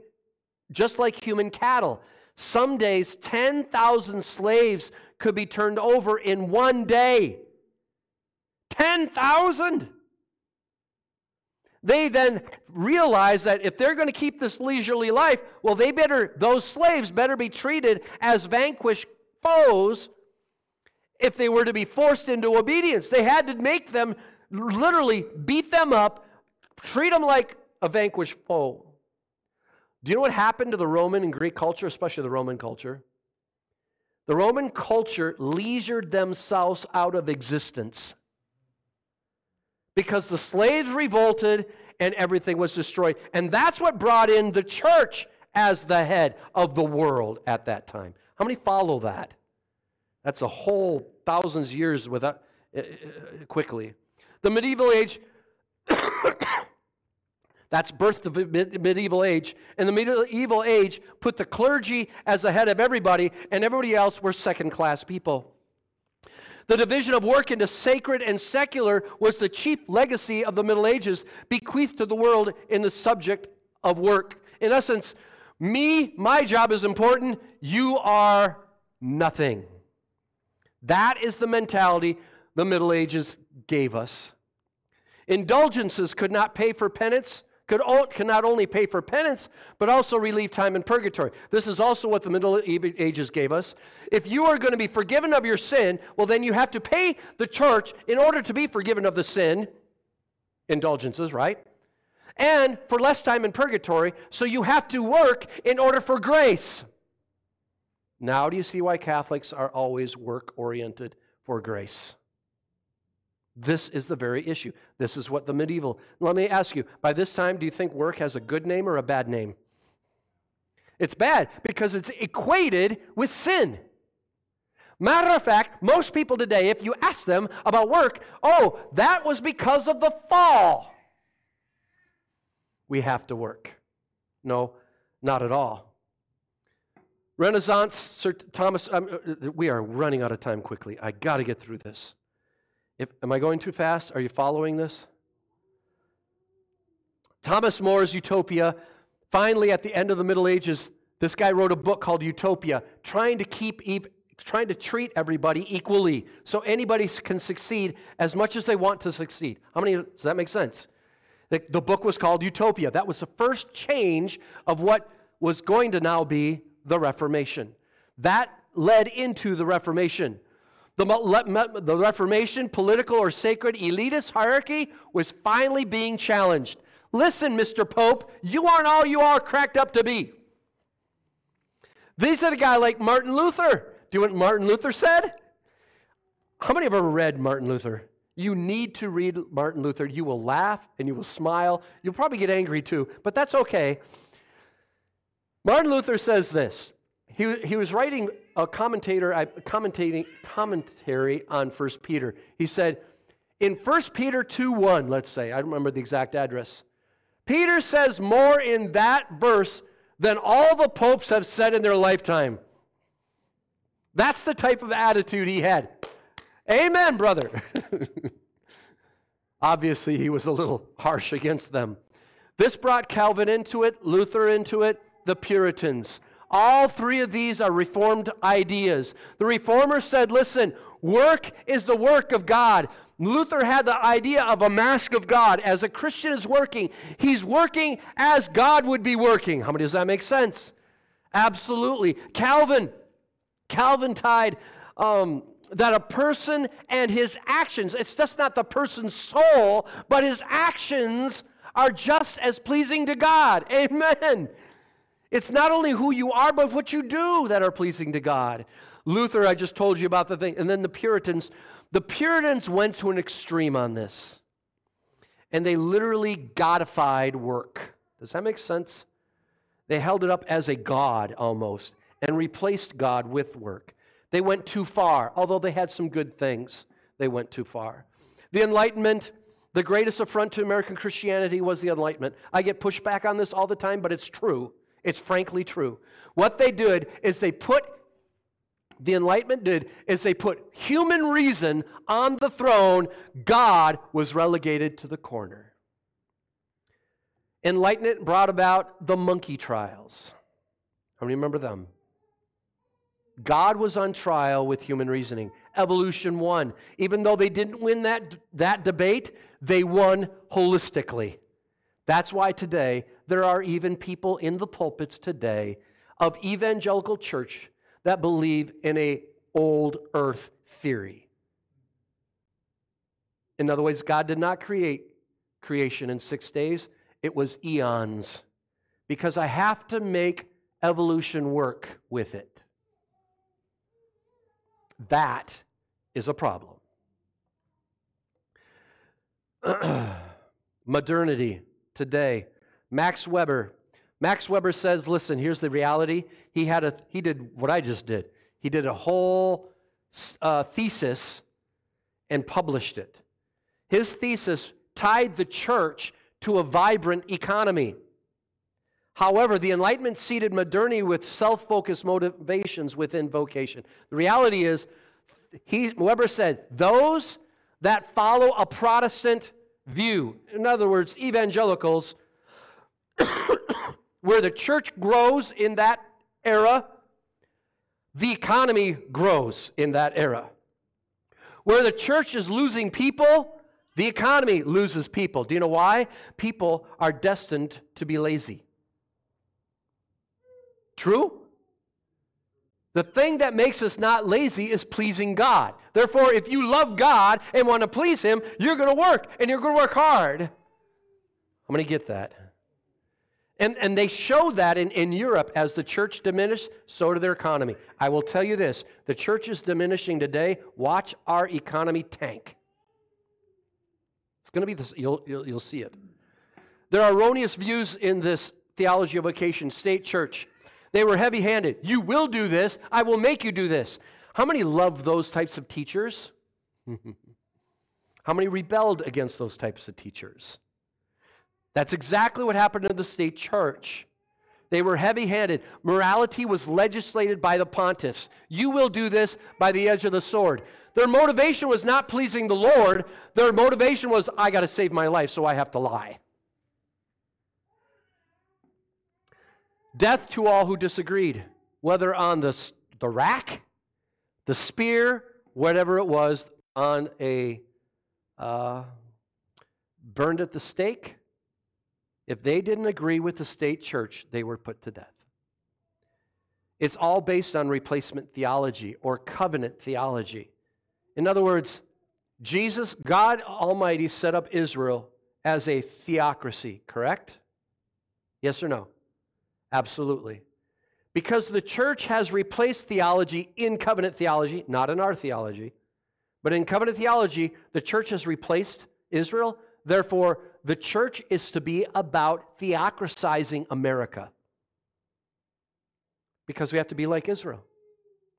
S1: just like human cattle. Some days, 10,000 slaves could be turned over in one day. 10,000! They then realize that if they're going to keep this leisurely life, well, they better, those slaves better be treated as vanquished foes if they were to be forced into obedience. They had to make them literally beat them up, treat them like a vanquished foe. Do you know what happened to the Roman and Greek culture, especially the Roman culture? The Roman culture leisured themselves out of existence because the slaves revolted and everything was destroyed. And that's what brought in the church as the head of the world at that time. How many follow that? That's a whole thousands of years without uh, quickly. The medieval age that's birth to the medieval age. And the medieval age put the clergy as the head of everybody, and everybody else were second class people. The division of work into sacred and secular was the chief legacy of the Middle Ages, bequeathed to the world in the subject of work. In essence, me, my job is important, you are nothing. That is the mentality the Middle Ages gave us. Indulgences could not pay for penance, could, can not only pay for penance, but also relieve time in purgatory. This is also what the Middle Ages gave us. If you are going to be forgiven of your sin, well, then you have to pay the church in order to be forgiven of the sin, indulgences, right? And for less time in purgatory, so you have to work in order for grace. Now, do you see why Catholics are always work oriented for grace? This is the very issue. This is what the medieval. Let me ask you by this time, do you think work has a good name or a bad name? It's bad because it's equated with sin. Matter of fact, most people today, if you ask them about work, oh, that was because of the fall. We have to work. No, not at all. Renaissance, Sir Thomas, um, uh, we are running out of time quickly. I got to get through this. If, am I going too fast? Are you following this? Thomas More's Utopia. Finally, at the end of the Middle Ages, this guy wrote a book called Utopia, trying to keep, trying to treat everybody equally, so anybody can succeed as much as they want to succeed. How many? Does that make sense? The, the book was called Utopia. That was the first change of what was going to now be the Reformation. That led into the Reformation. The, the Reformation, political or sacred elitist hierarchy was finally being challenged. Listen, Mr. Pope, you aren't all you are cracked up to be. These are the guy like Martin Luther. Do you know what Martin Luther said? How many have ever read Martin Luther? You need to read Martin Luther. You will laugh and you will smile. You'll probably get angry too, but that's okay. Martin Luther says this. He, he was writing a commentator, commentating, commentary on 1 Peter. He said, in 1 Peter 2 1, let's say, I don't remember the exact address, Peter says more in that verse than all the popes have said in their lifetime. That's the type of attitude he had. Amen, brother. Obviously, he was a little harsh against them. This brought Calvin into it, Luther into it, the Puritans. All three of these are Reformed ideas. The Reformers said, listen, work is the work of God. Luther had the idea of a mask of God. As a Christian is working, he's working as God would be working. How many does that make sense? Absolutely. Calvin, Calvin tied um, that a person and his actions, it's just not the person's soul, but his actions are just as pleasing to God. Amen. It's not only who you are, but what you do that are pleasing to God. Luther, I just told you about the thing. And then the Puritans, the Puritans went to an extreme on this. And they literally godified work. Does that make sense? They held it up as a god almost and replaced God with work. They went too far, although they had some good things, they went too far. The Enlightenment, the greatest affront to American Christianity was the Enlightenment. I get pushed back on this all the time, but it's true. It's frankly true. What they did is they put, the Enlightenment did, is they put human reason on the throne. God was relegated to the corner. Enlightenment brought about the monkey trials. How many remember them? God was on trial with human reasoning. Evolution won. Even though they didn't win that, that debate, they won holistically. That's why today there are even people in the pulpits today of evangelical church that believe in a old earth theory. In other words, God did not create creation in 6 days. It was eons. Because I have to make evolution work with it. That is a problem. Modernity today. Max Weber. Max Weber says, listen, here's the reality. He had a he did what I just did. He did a whole uh, thesis and published it. His thesis tied the church to a vibrant economy. However, the Enlightenment seeded modernity with self focused motivations within vocation. The reality is, he, Weber said, those that follow a Protestant view, in other words, evangelicals, where the church grows in that era, the economy grows in that era. Where the church is losing people, the economy loses people. Do you know why? People are destined to be lazy. True? The thing that makes us not lazy is pleasing God. Therefore, if you love God and want to please Him, you're going to work and you're going to work hard. I'm going to get that. And, and they showed that in, in Europe as the church diminished, so did their economy. I will tell you this the church is diminishing today. Watch our economy tank. It's going to be this, you'll, you'll, you'll see it. There are erroneous views in this theology of vocation, state church. They were heavy handed. You will do this. I will make you do this. How many love those types of teachers? How many rebelled against those types of teachers? That's exactly what happened to the state church. They were heavy handed. Morality was legislated by the pontiffs. You will do this by the edge of the sword. Their motivation was not pleasing the Lord, their motivation was, I got to save my life, so I have to lie. Death to all who disagreed, whether on the, the rack, the spear, whatever it was, on a uh, burned at the stake. If they didn't agree with the state church, they were put to death. It's all based on replacement theology or covenant theology. In other words, Jesus, God Almighty, set up Israel as a theocracy, correct? Yes or no? Absolutely. Because the church has replaced theology in covenant theology, not in our theology, but in covenant theology, the church has replaced Israel. Therefore, the church is to be about theocratizing America. Because we have to be like Israel.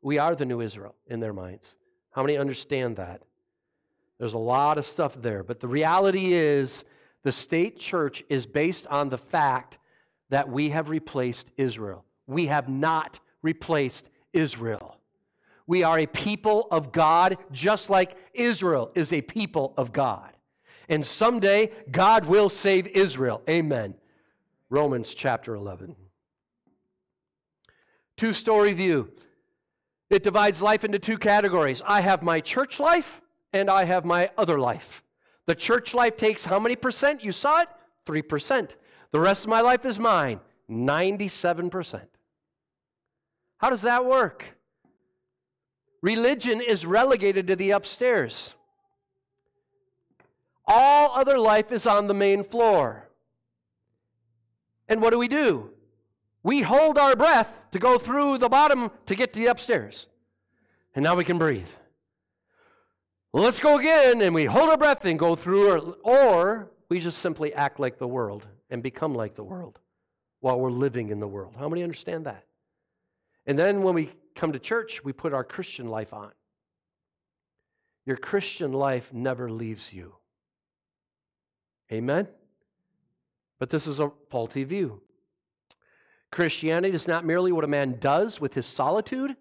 S1: We are the new Israel in their minds. How many understand that? There's a lot of stuff there. But the reality is, the state church is based on the fact that we have replaced Israel. We have not replaced Israel. We are a people of God, just like Israel is a people of God. And someday, God will save Israel. Amen. Romans chapter 11. Two story view. It divides life into two categories I have my church life, and I have my other life. The church life takes how many percent? You saw it? 3%. The rest of my life is mine, 97%. How does that work? Religion is relegated to the upstairs. All other life is on the main floor. And what do we do? We hold our breath to go through the bottom to get to the upstairs. And now we can breathe. Well, let's go again, and we hold our breath and go through, or, or we just simply act like the world and become like the world while we're living in the world. How many understand that? And then when we come to church, we put our Christian life on. Your Christian life never leaves you. Amen? But this is a faulty view. Christianity is not merely what a man does with his solitude,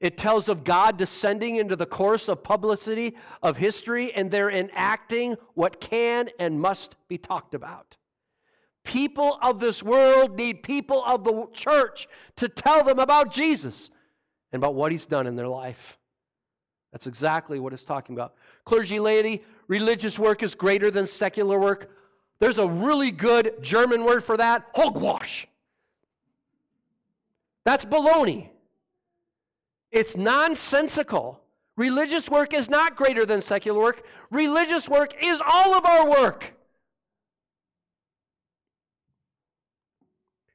S1: it tells of God descending into the coarse of publicity of history and there enacting what can and must be talked about. People of this world need people of the church to tell them about Jesus and about what he's done in their life. That's exactly what it's talking about. Clergy, laity, religious work is greater than secular work. There's a really good German word for that hogwash. That's baloney. It's nonsensical. Religious work is not greater than secular work. Religious work is all of our work.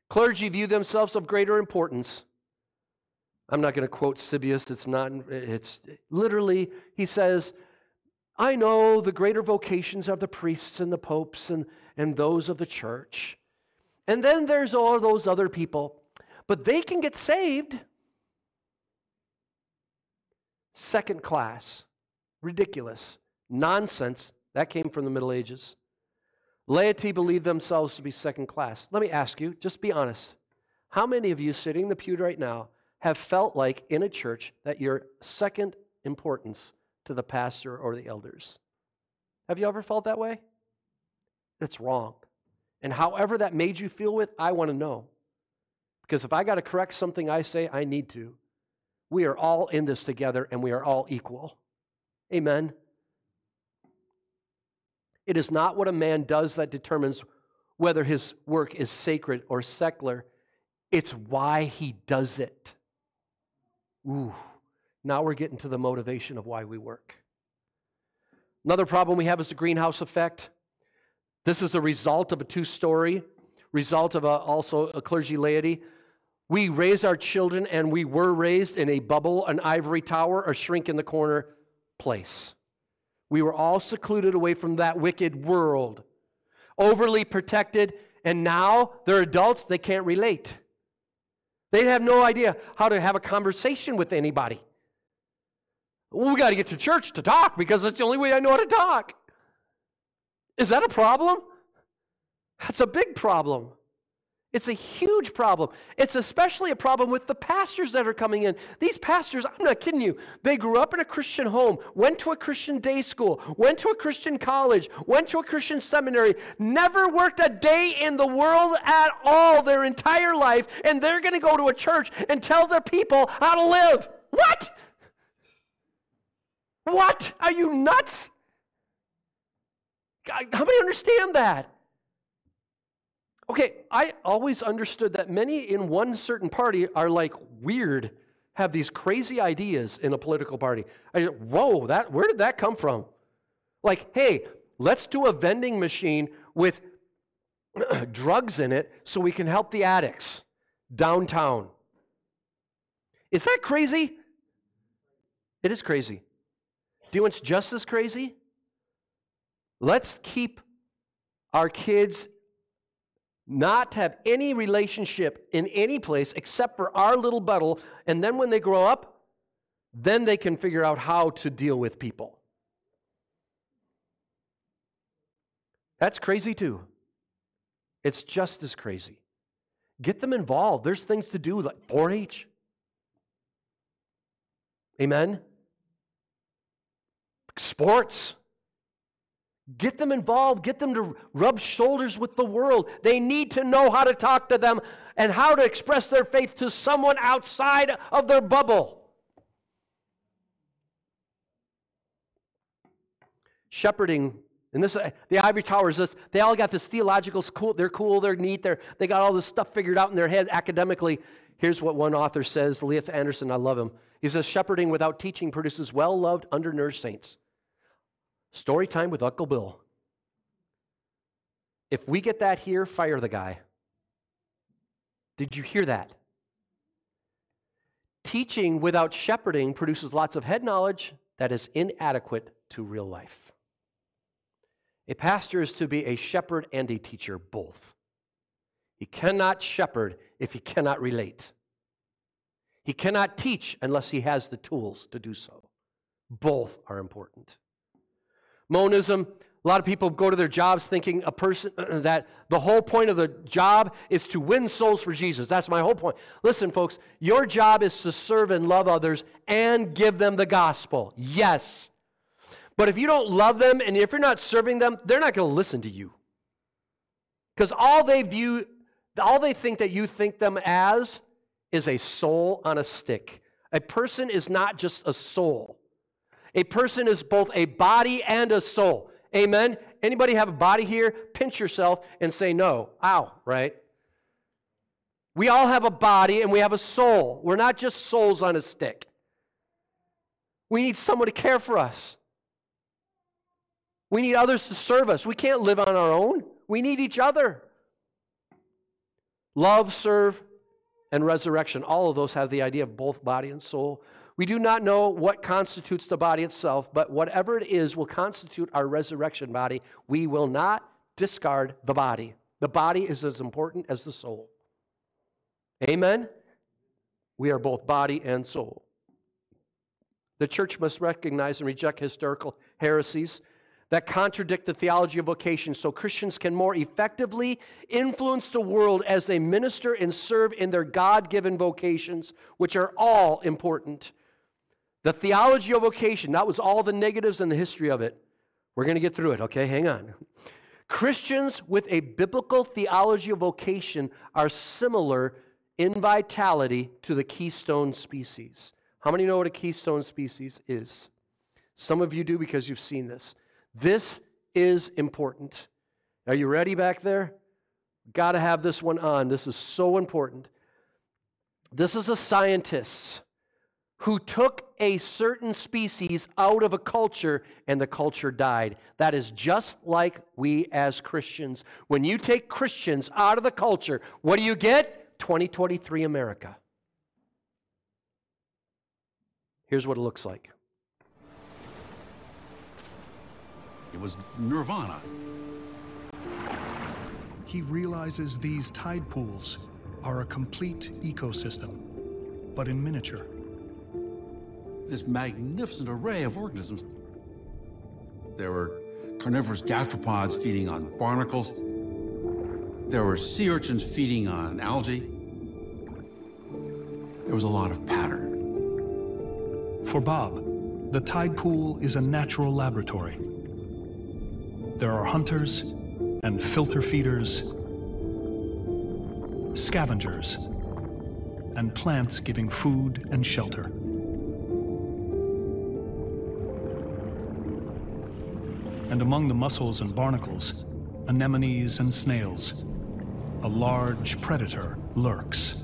S1: Clergy view themselves of greater importance. I'm not going to quote Eusebius. It's not, it's literally, he says, I know the greater vocations are the priests and the popes and, and those of the church. And then there's all those other people, but they can get saved second class, ridiculous, nonsense. That came from the Middle Ages. Laity believe themselves to be second class. Let me ask you, just be honest. How many of you sitting in the pew right now have felt like in a church that you're second importance to the pastor or the elders? Have you ever felt that way? That's wrong. And however that made you feel with, I want to know. Because if I got to correct something I say, I need to. We are all in this together and we are all equal. Amen. It is not what a man does that determines whether his work is sacred or secular, it's why he does it. Ooh, now we're getting to the motivation of why we work. Another problem we have is the greenhouse effect. This is the result of a two story, result of a, also a clergy laity. We raise our children, and we were raised in a bubble, an ivory tower, a shrink in the corner place. We were all secluded away from that wicked world, overly protected, and now they're adults, they can't relate. They have no idea how to have a conversation with anybody. Well, we got to get to church to talk because that's the only way I know how to talk. Is that a problem? That's a big problem. It's a huge problem. It's especially a problem with the pastors that are coming in. These pastors, I'm not kidding you, they grew up in a Christian home, went to a Christian day school, went to a Christian college, went to a Christian seminary, never worked a day in the world at all their entire life, and they're going to go to a church and tell their people how to live. What? What? Are you nuts? Uh, how many understand that? Okay, I always understood that many in one certain party are like weird, have these crazy ideas in a political party. I, whoa, that where did that come from? Like, hey, let's do a vending machine with drugs in it so we can help the addicts downtown. Is that crazy? It is crazy. Do you know just as crazy? Let's keep our kids not to have any relationship in any place except for our little bubble. And then when they grow up, then they can figure out how to deal with people. That's crazy too. It's just as crazy. Get them involved. There's things to do like 4 H. Amen? Sports. Get them involved, get them to rub shoulders with the world. They need to know how to talk to them and how to express their faith to someone outside of their bubble. Shepherding, and this the ivory towers, this, they all got this theological school. They're cool, they're neat, they're, they got all this stuff figured out in their head academically. Here's what one author says, Leith Anderson, I love him. He says, Shepherding without teaching produces well loved, undernourished saints. Story time with Uncle Bill. If we get that here, fire the guy. Did you hear that? Teaching without shepherding produces lots of head knowledge that is inadequate to real life. A pastor is to be a shepherd and a teacher both. He cannot shepherd if he cannot relate. He cannot teach unless he has the tools to do so. Both are important. Monism, a lot of people go to their jobs thinking a person that the whole point of the job is to win souls for Jesus. That's my whole point. Listen, folks, your job is to serve and love others and give them the gospel. Yes. But if you don't love them and if you're not serving them, they're not going to listen to you. Because all they view, all they think that you think them as is a soul on a stick. A person is not just a soul. A person is both a body and a soul. Amen? Anybody have a body here? Pinch yourself and say no. Ow, right? We all have a body and we have a soul. We're not just souls on a stick. We need someone to care for us. We need others to serve us. We can't live on our own. We need each other. Love, serve, and resurrection. All of those have the idea of both body and soul. We do not know what constitutes the body itself, but whatever it is will constitute our resurrection body. We will not discard the body. The body is as important as the soul. Amen? We are both body and soul. The church must recognize and reject historical heresies that contradict the theology of vocation so Christians can more effectively influence the world as they minister and serve in their God given vocations, which are all important. The theology of vocation, that was all the negatives and the history of it. We're going to get through it, okay? Hang on. Christians with a biblical theology of vocation are similar in vitality to the keystone species. How many know what a keystone species is? Some of you do because you've seen this. This is important. Are you ready back there? Got to have this one on. This is so important. This is a scientist who took a certain species out of a culture and the culture died. That is just like we as Christians. When you take Christians out of the culture, what do you get? 2023 America. Here's what it looks like.
S2: It was nirvana.
S3: He realizes these tide pools are a complete ecosystem, but in miniature.
S2: This magnificent array of organisms. There were carnivorous gastropods feeding on barnacles. There were sea urchins feeding on algae. There was a lot of pattern.
S3: For Bob, the tide pool is a natural laboratory there are hunters and filter feeders, scavengers, and plants giving food and shelter. And among the mussels and barnacles, anemones and snails, a large predator lurks.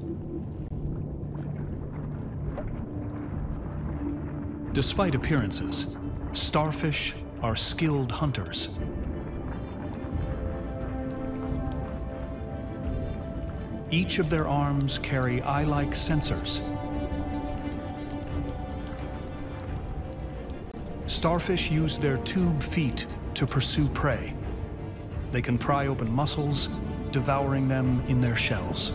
S3: Despite appearances, starfish are skilled hunters. Each of their arms carry eye-like sensors. Starfish use their tube feet to pursue prey. They can pry open mussels, devouring them in their shells.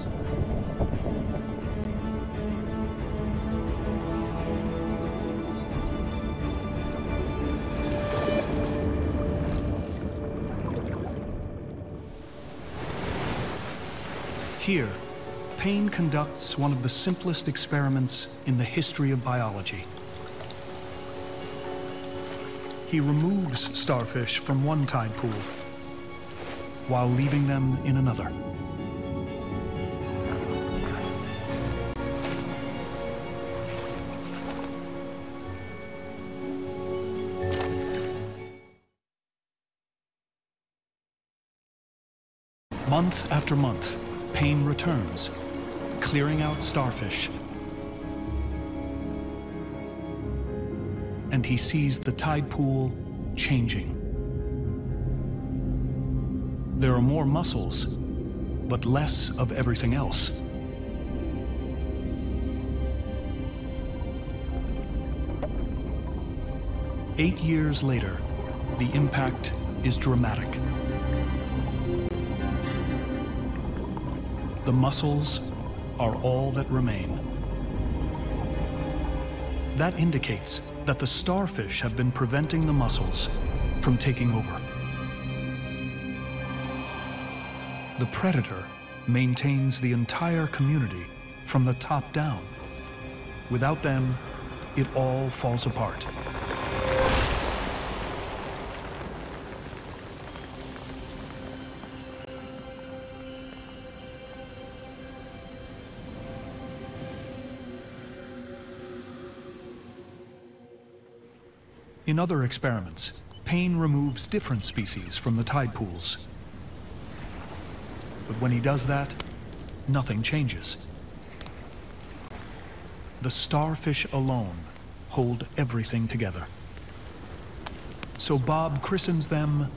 S3: Here, Paine conducts one of the simplest experiments in the history of biology. he removes starfish from one tide pool while leaving them in another. Month after month, Paine returns, clearing out starfish. And he sees the tide pool changing. There are more mussels, but less of everything else. Eight years later, the impact is dramatic. The mussels are all that remain. That indicates that the starfish have been preventing the mussels from taking over. The predator maintains the entire community from the top down. Without them, it all falls apart. In other experiments, Paine removes different species from the tide pools. But when he does that, nothing changes. The starfish alone hold everything together. So Bob christens them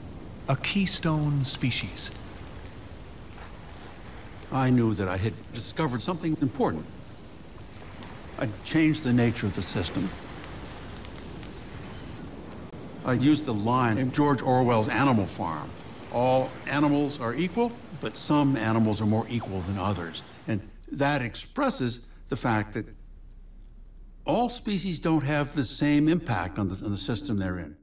S3: a keystone species.
S2: I knew that I had discovered something important. I'd changed the nature of the system. I used the line in George Orwell's Animal Farm. All animals are equal, but some animals are more equal than others. And that expresses the fact that all species don't have the same impact on the, on the system they're in.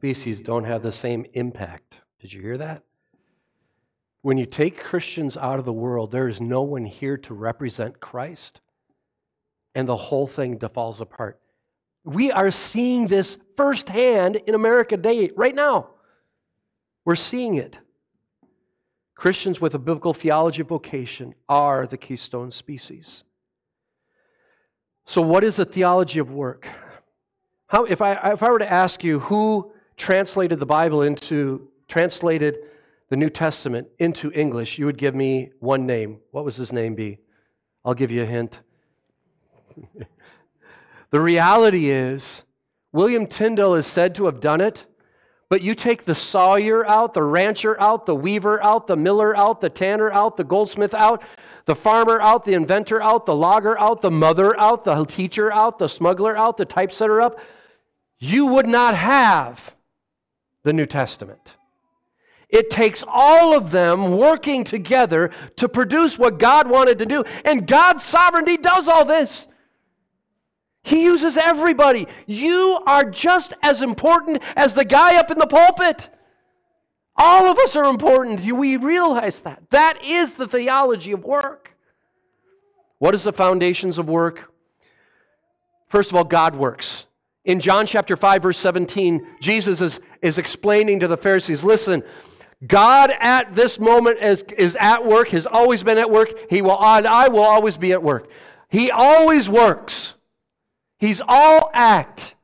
S1: Species don't have the same impact. Did you hear that? When you take Christians out of the world, there is no one here to represent Christ, and the whole thing falls apart. We are seeing this firsthand in America today, right now. We're seeing it. Christians with a biblical theology vocation are the keystone species. So, what is a theology of work? How, if, I, if I were to ask you who translated the Bible into, translated the New Testament into English, you would give me one name. What was his name be? I'll give you a hint. The reality is, William Tyndale is said to have done it, but you take the sawyer out, the rancher out, the weaver out, the miller out, the tanner out, the goldsmith out, the farmer out, the inventor out, the logger out, the mother out, the teacher out, the smuggler out, the typesetter up, you would not have the New Testament. It takes all of them working together to produce what God wanted to do. And God's sovereignty does all this. He uses everybody. You are just as important as the guy up in the pulpit. All of us are important. We realize that. That is the theology of work. What is the foundations of work? First of all, God works. In John chapter 5, verse 17, Jesus is, is explaining to the Pharisees listen, God at this moment is, is at work, has always been at work. He will, and I will always be at work. He always works. He's all act.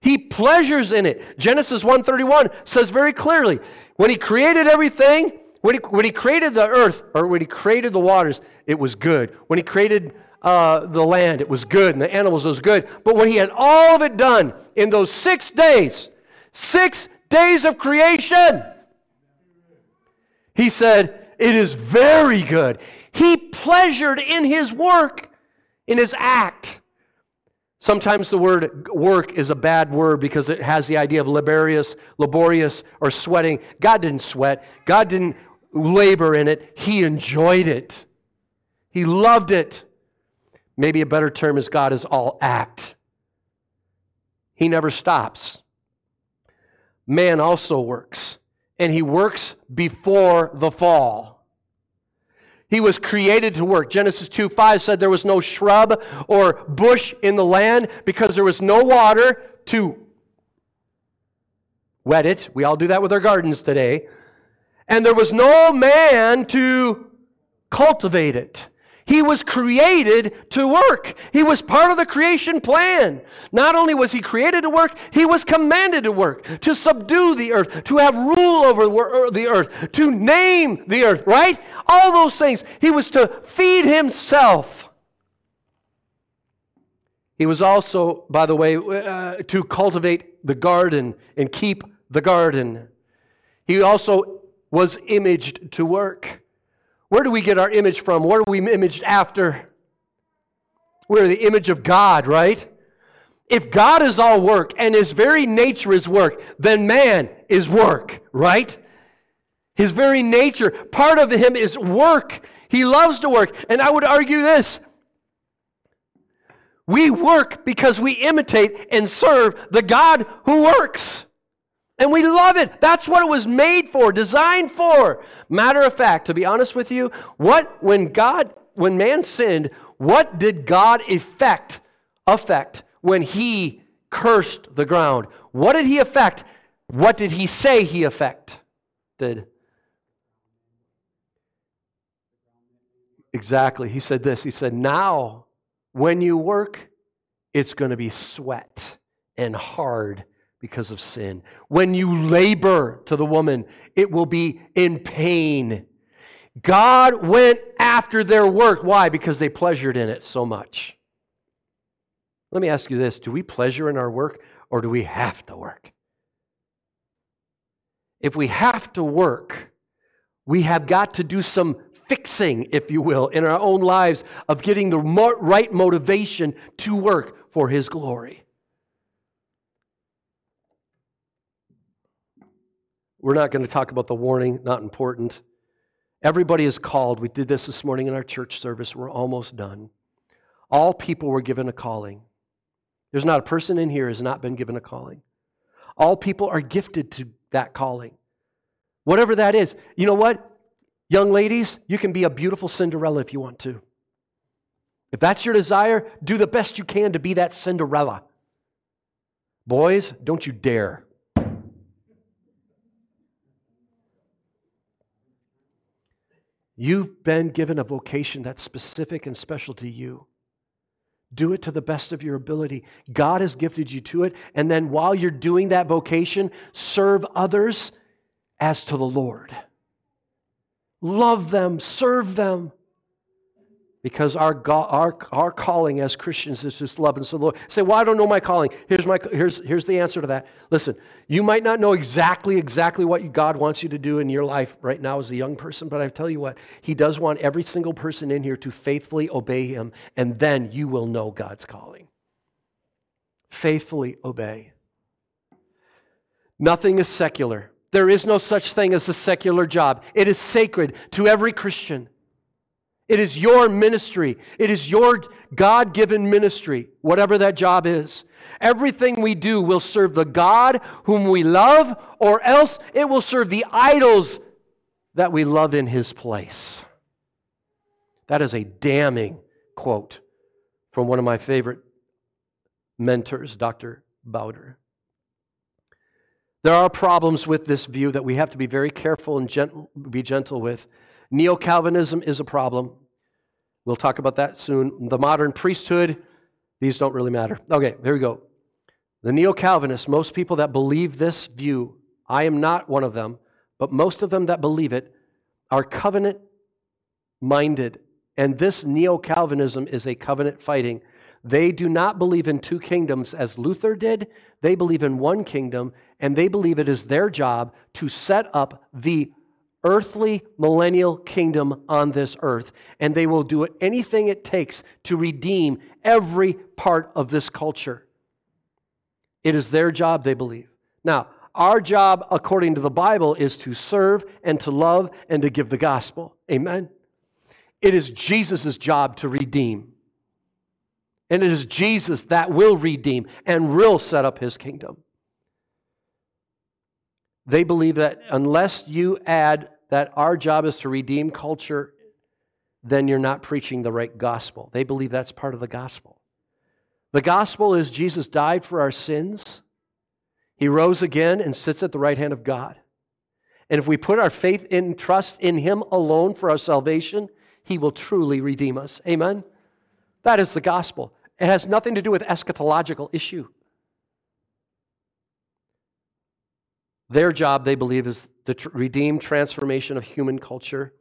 S1: He pleasures in it. Genesis 1:31 says very clearly, when he created everything, when he, when he created the earth or when he created the waters, it was good. When he created uh, the land, it was good, and the animals, it was good. But when he had all of it done in those six days, six days of creation, he said, It is very good. He pleasured in his work, in his act. Sometimes the word work is a bad word because it has the idea of laborious, laborious, or sweating. God didn't sweat. God didn't labor in it. He enjoyed it. He loved it. Maybe a better term is God is all act. He never stops. Man also works, and he works before the fall. He was created to work. Genesis 2 5 said there was no shrub or bush in the land because there was no water to wet it. We all do that with our gardens today. And there was no man to cultivate it. He was created to work. He was part of the creation plan. Not only was he created to work, he was commanded to work, to subdue the earth, to have rule over the earth, to name the earth, right? All those things. He was to feed himself. He was also, by the way, uh, to cultivate the garden and keep the garden. He also was imaged to work. Where do we get our image from? What are we imaged after? We're the image of God, right? If God is all work and his very nature is work, then man is work, right? His very nature, part of him is work. He loves to work. And I would argue this we work because we imitate and serve the God who works. And we love it. That's what it was made for, designed for. Matter of fact, to be honest with you, what when God when man sinned, what did God effect affect when he cursed the ground? What did he affect? What did he say he affected? Exactly. He said this. He said, "Now when you work, it's going to be sweat and hard because of sin. When you labor to the woman, it will be in pain. God went after their work. Why? Because they pleasured in it so much. Let me ask you this do we pleasure in our work or do we have to work? If we have to work, we have got to do some fixing, if you will, in our own lives of getting the right motivation to work for His glory. We're not going to talk about the warning, not important. Everybody is called. We did this this morning in our church service. We're almost done. All people were given a calling. There's not a person in here has not been given a calling. All people are gifted to that calling. Whatever that is. You know what? Young ladies, you can be a beautiful Cinderella if you want to. If that's your desire, do the best you can to be that Cinderella. Boys, don't you dare. You've been given a vocation that's specific and special to you. Do it to the best of your ability. God has gifted you to it. And then while you're doing that vocation, serve others as to the Lord. Love them, serve them because our, God, our, our calling as Christians is just love and so the Lord. Say, well, I don't know my calling. Here's, my, here's, here's the answer to that. Listen, you might not know exactly, exactly what God wants you to do in your life right now as a young person, but I tell you what, He does want every single person in here to faithfully obey Him, and then you will know God's calling. Faithfully obey. Nothing is secular. There is no such thing as a secular job. It is sacred to every Christian. It is your ministry. It is your God given ministry, whatever that job is. Everything we do will serve the God whom we love, or else it will serve the idols that we love in his place. That is a damning quote from one of my favorite mentors, Dr. Bowder. There are problems with this view that we have to be very careful and gentle, be gentle with. Neo Calvinism is a problem. We'll talk about that soon. The modern priesthood, these don't really matter. Okay, here we go. The Neo Calvinists, most people that believe this view, I am not one of them, but most of them that believe it are covenant minded. And this Neo Calvinism is a covenant fighting. They do not believe in two kingdoms as Luther did. They believe in one kingdom, and they believe it is their job to set up the earthly millennial kingdom on this earth, and they will do anything it takes to redeem every part of this culture. It is their job, they believe. Now, our job, according to the Bible, is to serve and to love and to give the gospel. Amen? It is Jesus' job to redeem. And it is Jesus that will redeem and will set up his kingdom. They believe that unless you add that our job is to redeem culture then you're not preaching the right gospel. They believe that's part of the gospel. The gospel is Jesus died for our sins, he rose again and sits at the right hand of God. And if we put our faith and trust in him alone for our salvation, he will truly redeem us. Amen? That is the gospel. It has nothing to do with eschatological issue. Their job, they believe, is the tr- redeemed transformation of human culture.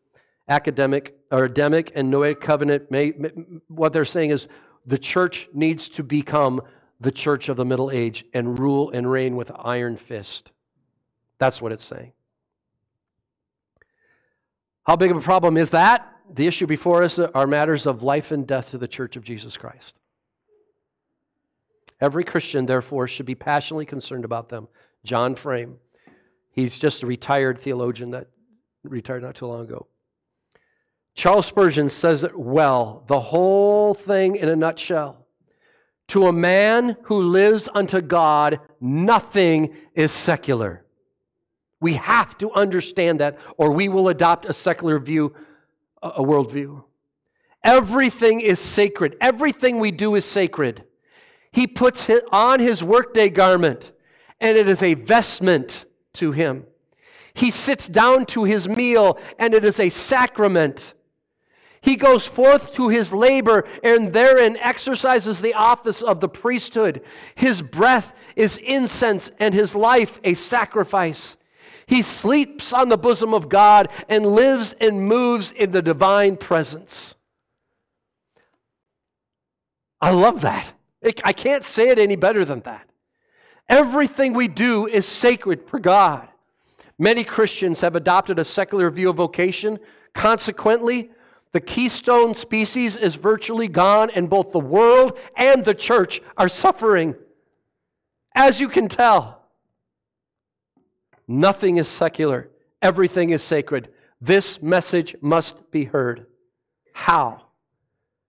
S1: Academic or Adamic and Noahic covenant, may, may, what they're saying is the church needs to become the church of the Middle Age and rule and reign with iron fist. That's what it's saying. How big of a problem is that? The issue before us are matters of life and death to the church of Jesus Christ. Every Christian, therefore, should be passionately concerned about them. John Frame, he's just a retired theologian that retired not too long ago. Charles Spurgeon says it well, the whole thing in a nutshell. To a man who lives unto God, nothing is secular. We have to understand that, or we will adopt a secular view, a worldview. Everything is sacred. Everything we do is sacred. He puts it on his workday garment, and it is a vestment to him. He sits down to his meal, and it is a sacrament. He goes forth to his labor and therein exercises the office of the priesthood. His breath is incense and his life a sacrifice. He sleeps on the bosom of God and lives and moves in the divine presence. I love that. I can't say it any better than that. Everything we do is sacred for God. Many Christians have adopted a secular view of vocation. Consequently, the keystone species is virtually gone, and both the world and the church are suffering. As you can tell, nothing is secular, everything is sacred. This message must be heard. How?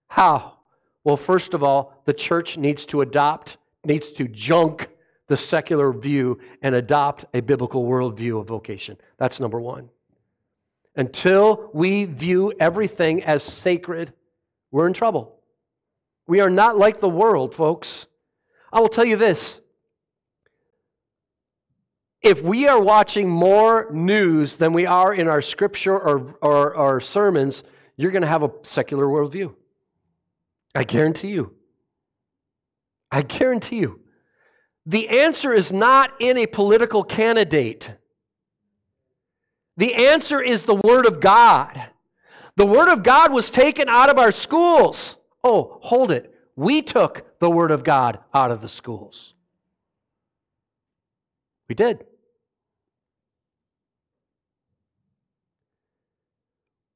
S1: How? Well, first of all, the church needs to adopt, needs to junk the secular view and adopt a biblical worldview of vocation. That's number one. Until we view everything as sacred, we're in trouble. We are not like the world, folks. I will tell you this. If we are watching more news than we are in our scripture or, or, or sermons, you're going to have a secular worldview. I guarantee you. I guarantee you. The answer is not in a political candidate. The answer is the Word of God. The Word of God was taken out of our schools. Oh, hold it. We took the Word of God out of the schools. We did.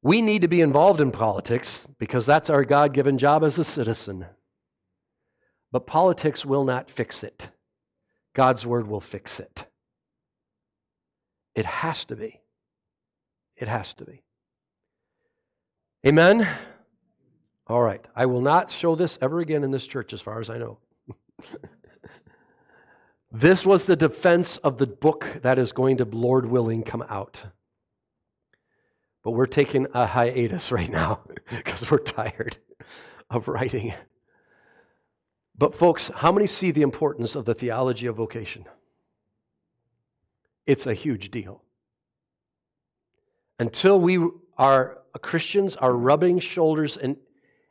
S1: We need to be involved in politics because that's our God given job as a citizen. But politics will not fix it. God's Word will fix it. It has to be. It has to be. Amen? All right. I will not show this ever again in this church, as far as I know. this was the defense of the book that is going to, Lord willing, come out. But we're taking a hiatus right now because we're tired of writing. But, folks, how many see the importance of the theology of vocation? It's a huge deal until we are uh, Christians are rubbing shoulders and,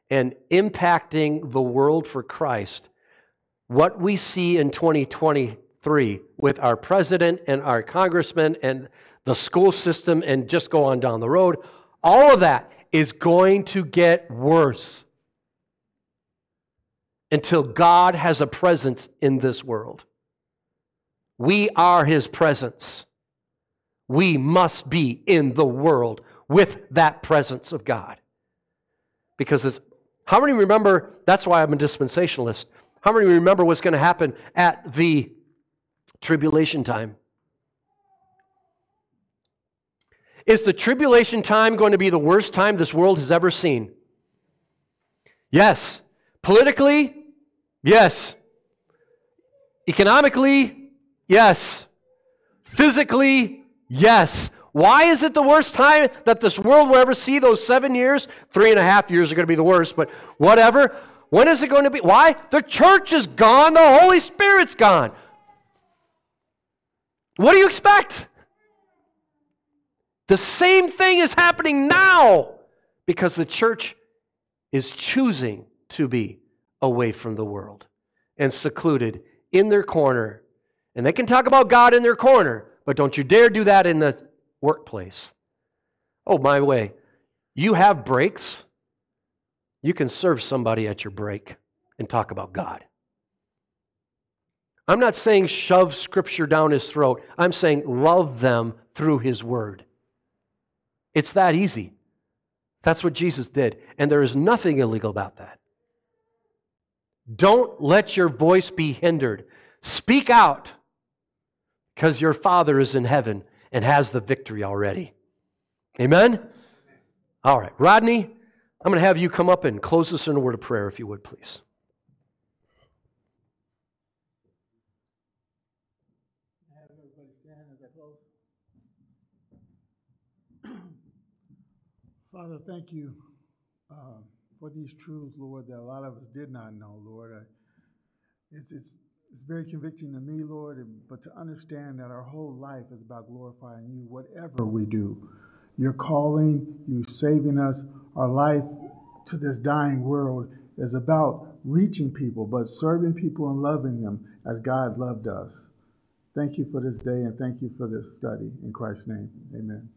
S1: and impacting the world for Christ, what we see in 2023 with our president and our congressman and the school system and just go on down the road, all of that is going to get worse until God has a presence in this world. We are his presence. We must be in the world with that presence of God. Because it's, how many remember, that's why I'm a dispensationalist. How many remember what's going to happen at the tribulation time? Is the tribulation time going to be the worst time this world has ever seen? Yes. Politically? Yes. Economically? Yes. Physically? Yes. Why is it the worst time that this world will ever see those seven years? Three and a half years are going to be the worst, but whatever. When is it going to be? Why? The church is gone, the Holy Spirit's gone. What do you expect? The same thing is happening now because the church is choosing to be away from the world and secluded in their corner. And they can talk about God in their corner, but don't you dare do that in the workplace. Oh, my way, you have breaks. You can serve somebody at your break and talk about God. I'm not saying shove scripture down his throat. I'm saying love them through his word. It's that easy. That's what Jesus did. And there is nothing illegal about that. Don't let your voice be hindered. Speak out because your Father is in heaven and has the victory already. Amen? All right. Rodney, I'm going to have you come up and close us in a word of prayer, if you would, please.
S4: Father, thank you uh, for these truths, Lord, that a lot of us did not know, Lord. It's, it's, it's very convicting to me, Lord, and, but to understand that our whole life is about glorifying you, whatever we do. Your calling, you saving us, our life to this dying world is about reaching people, but serving people and loving them as God loved us. Thank you for this day and thank you for this study. In Christ's name, amen.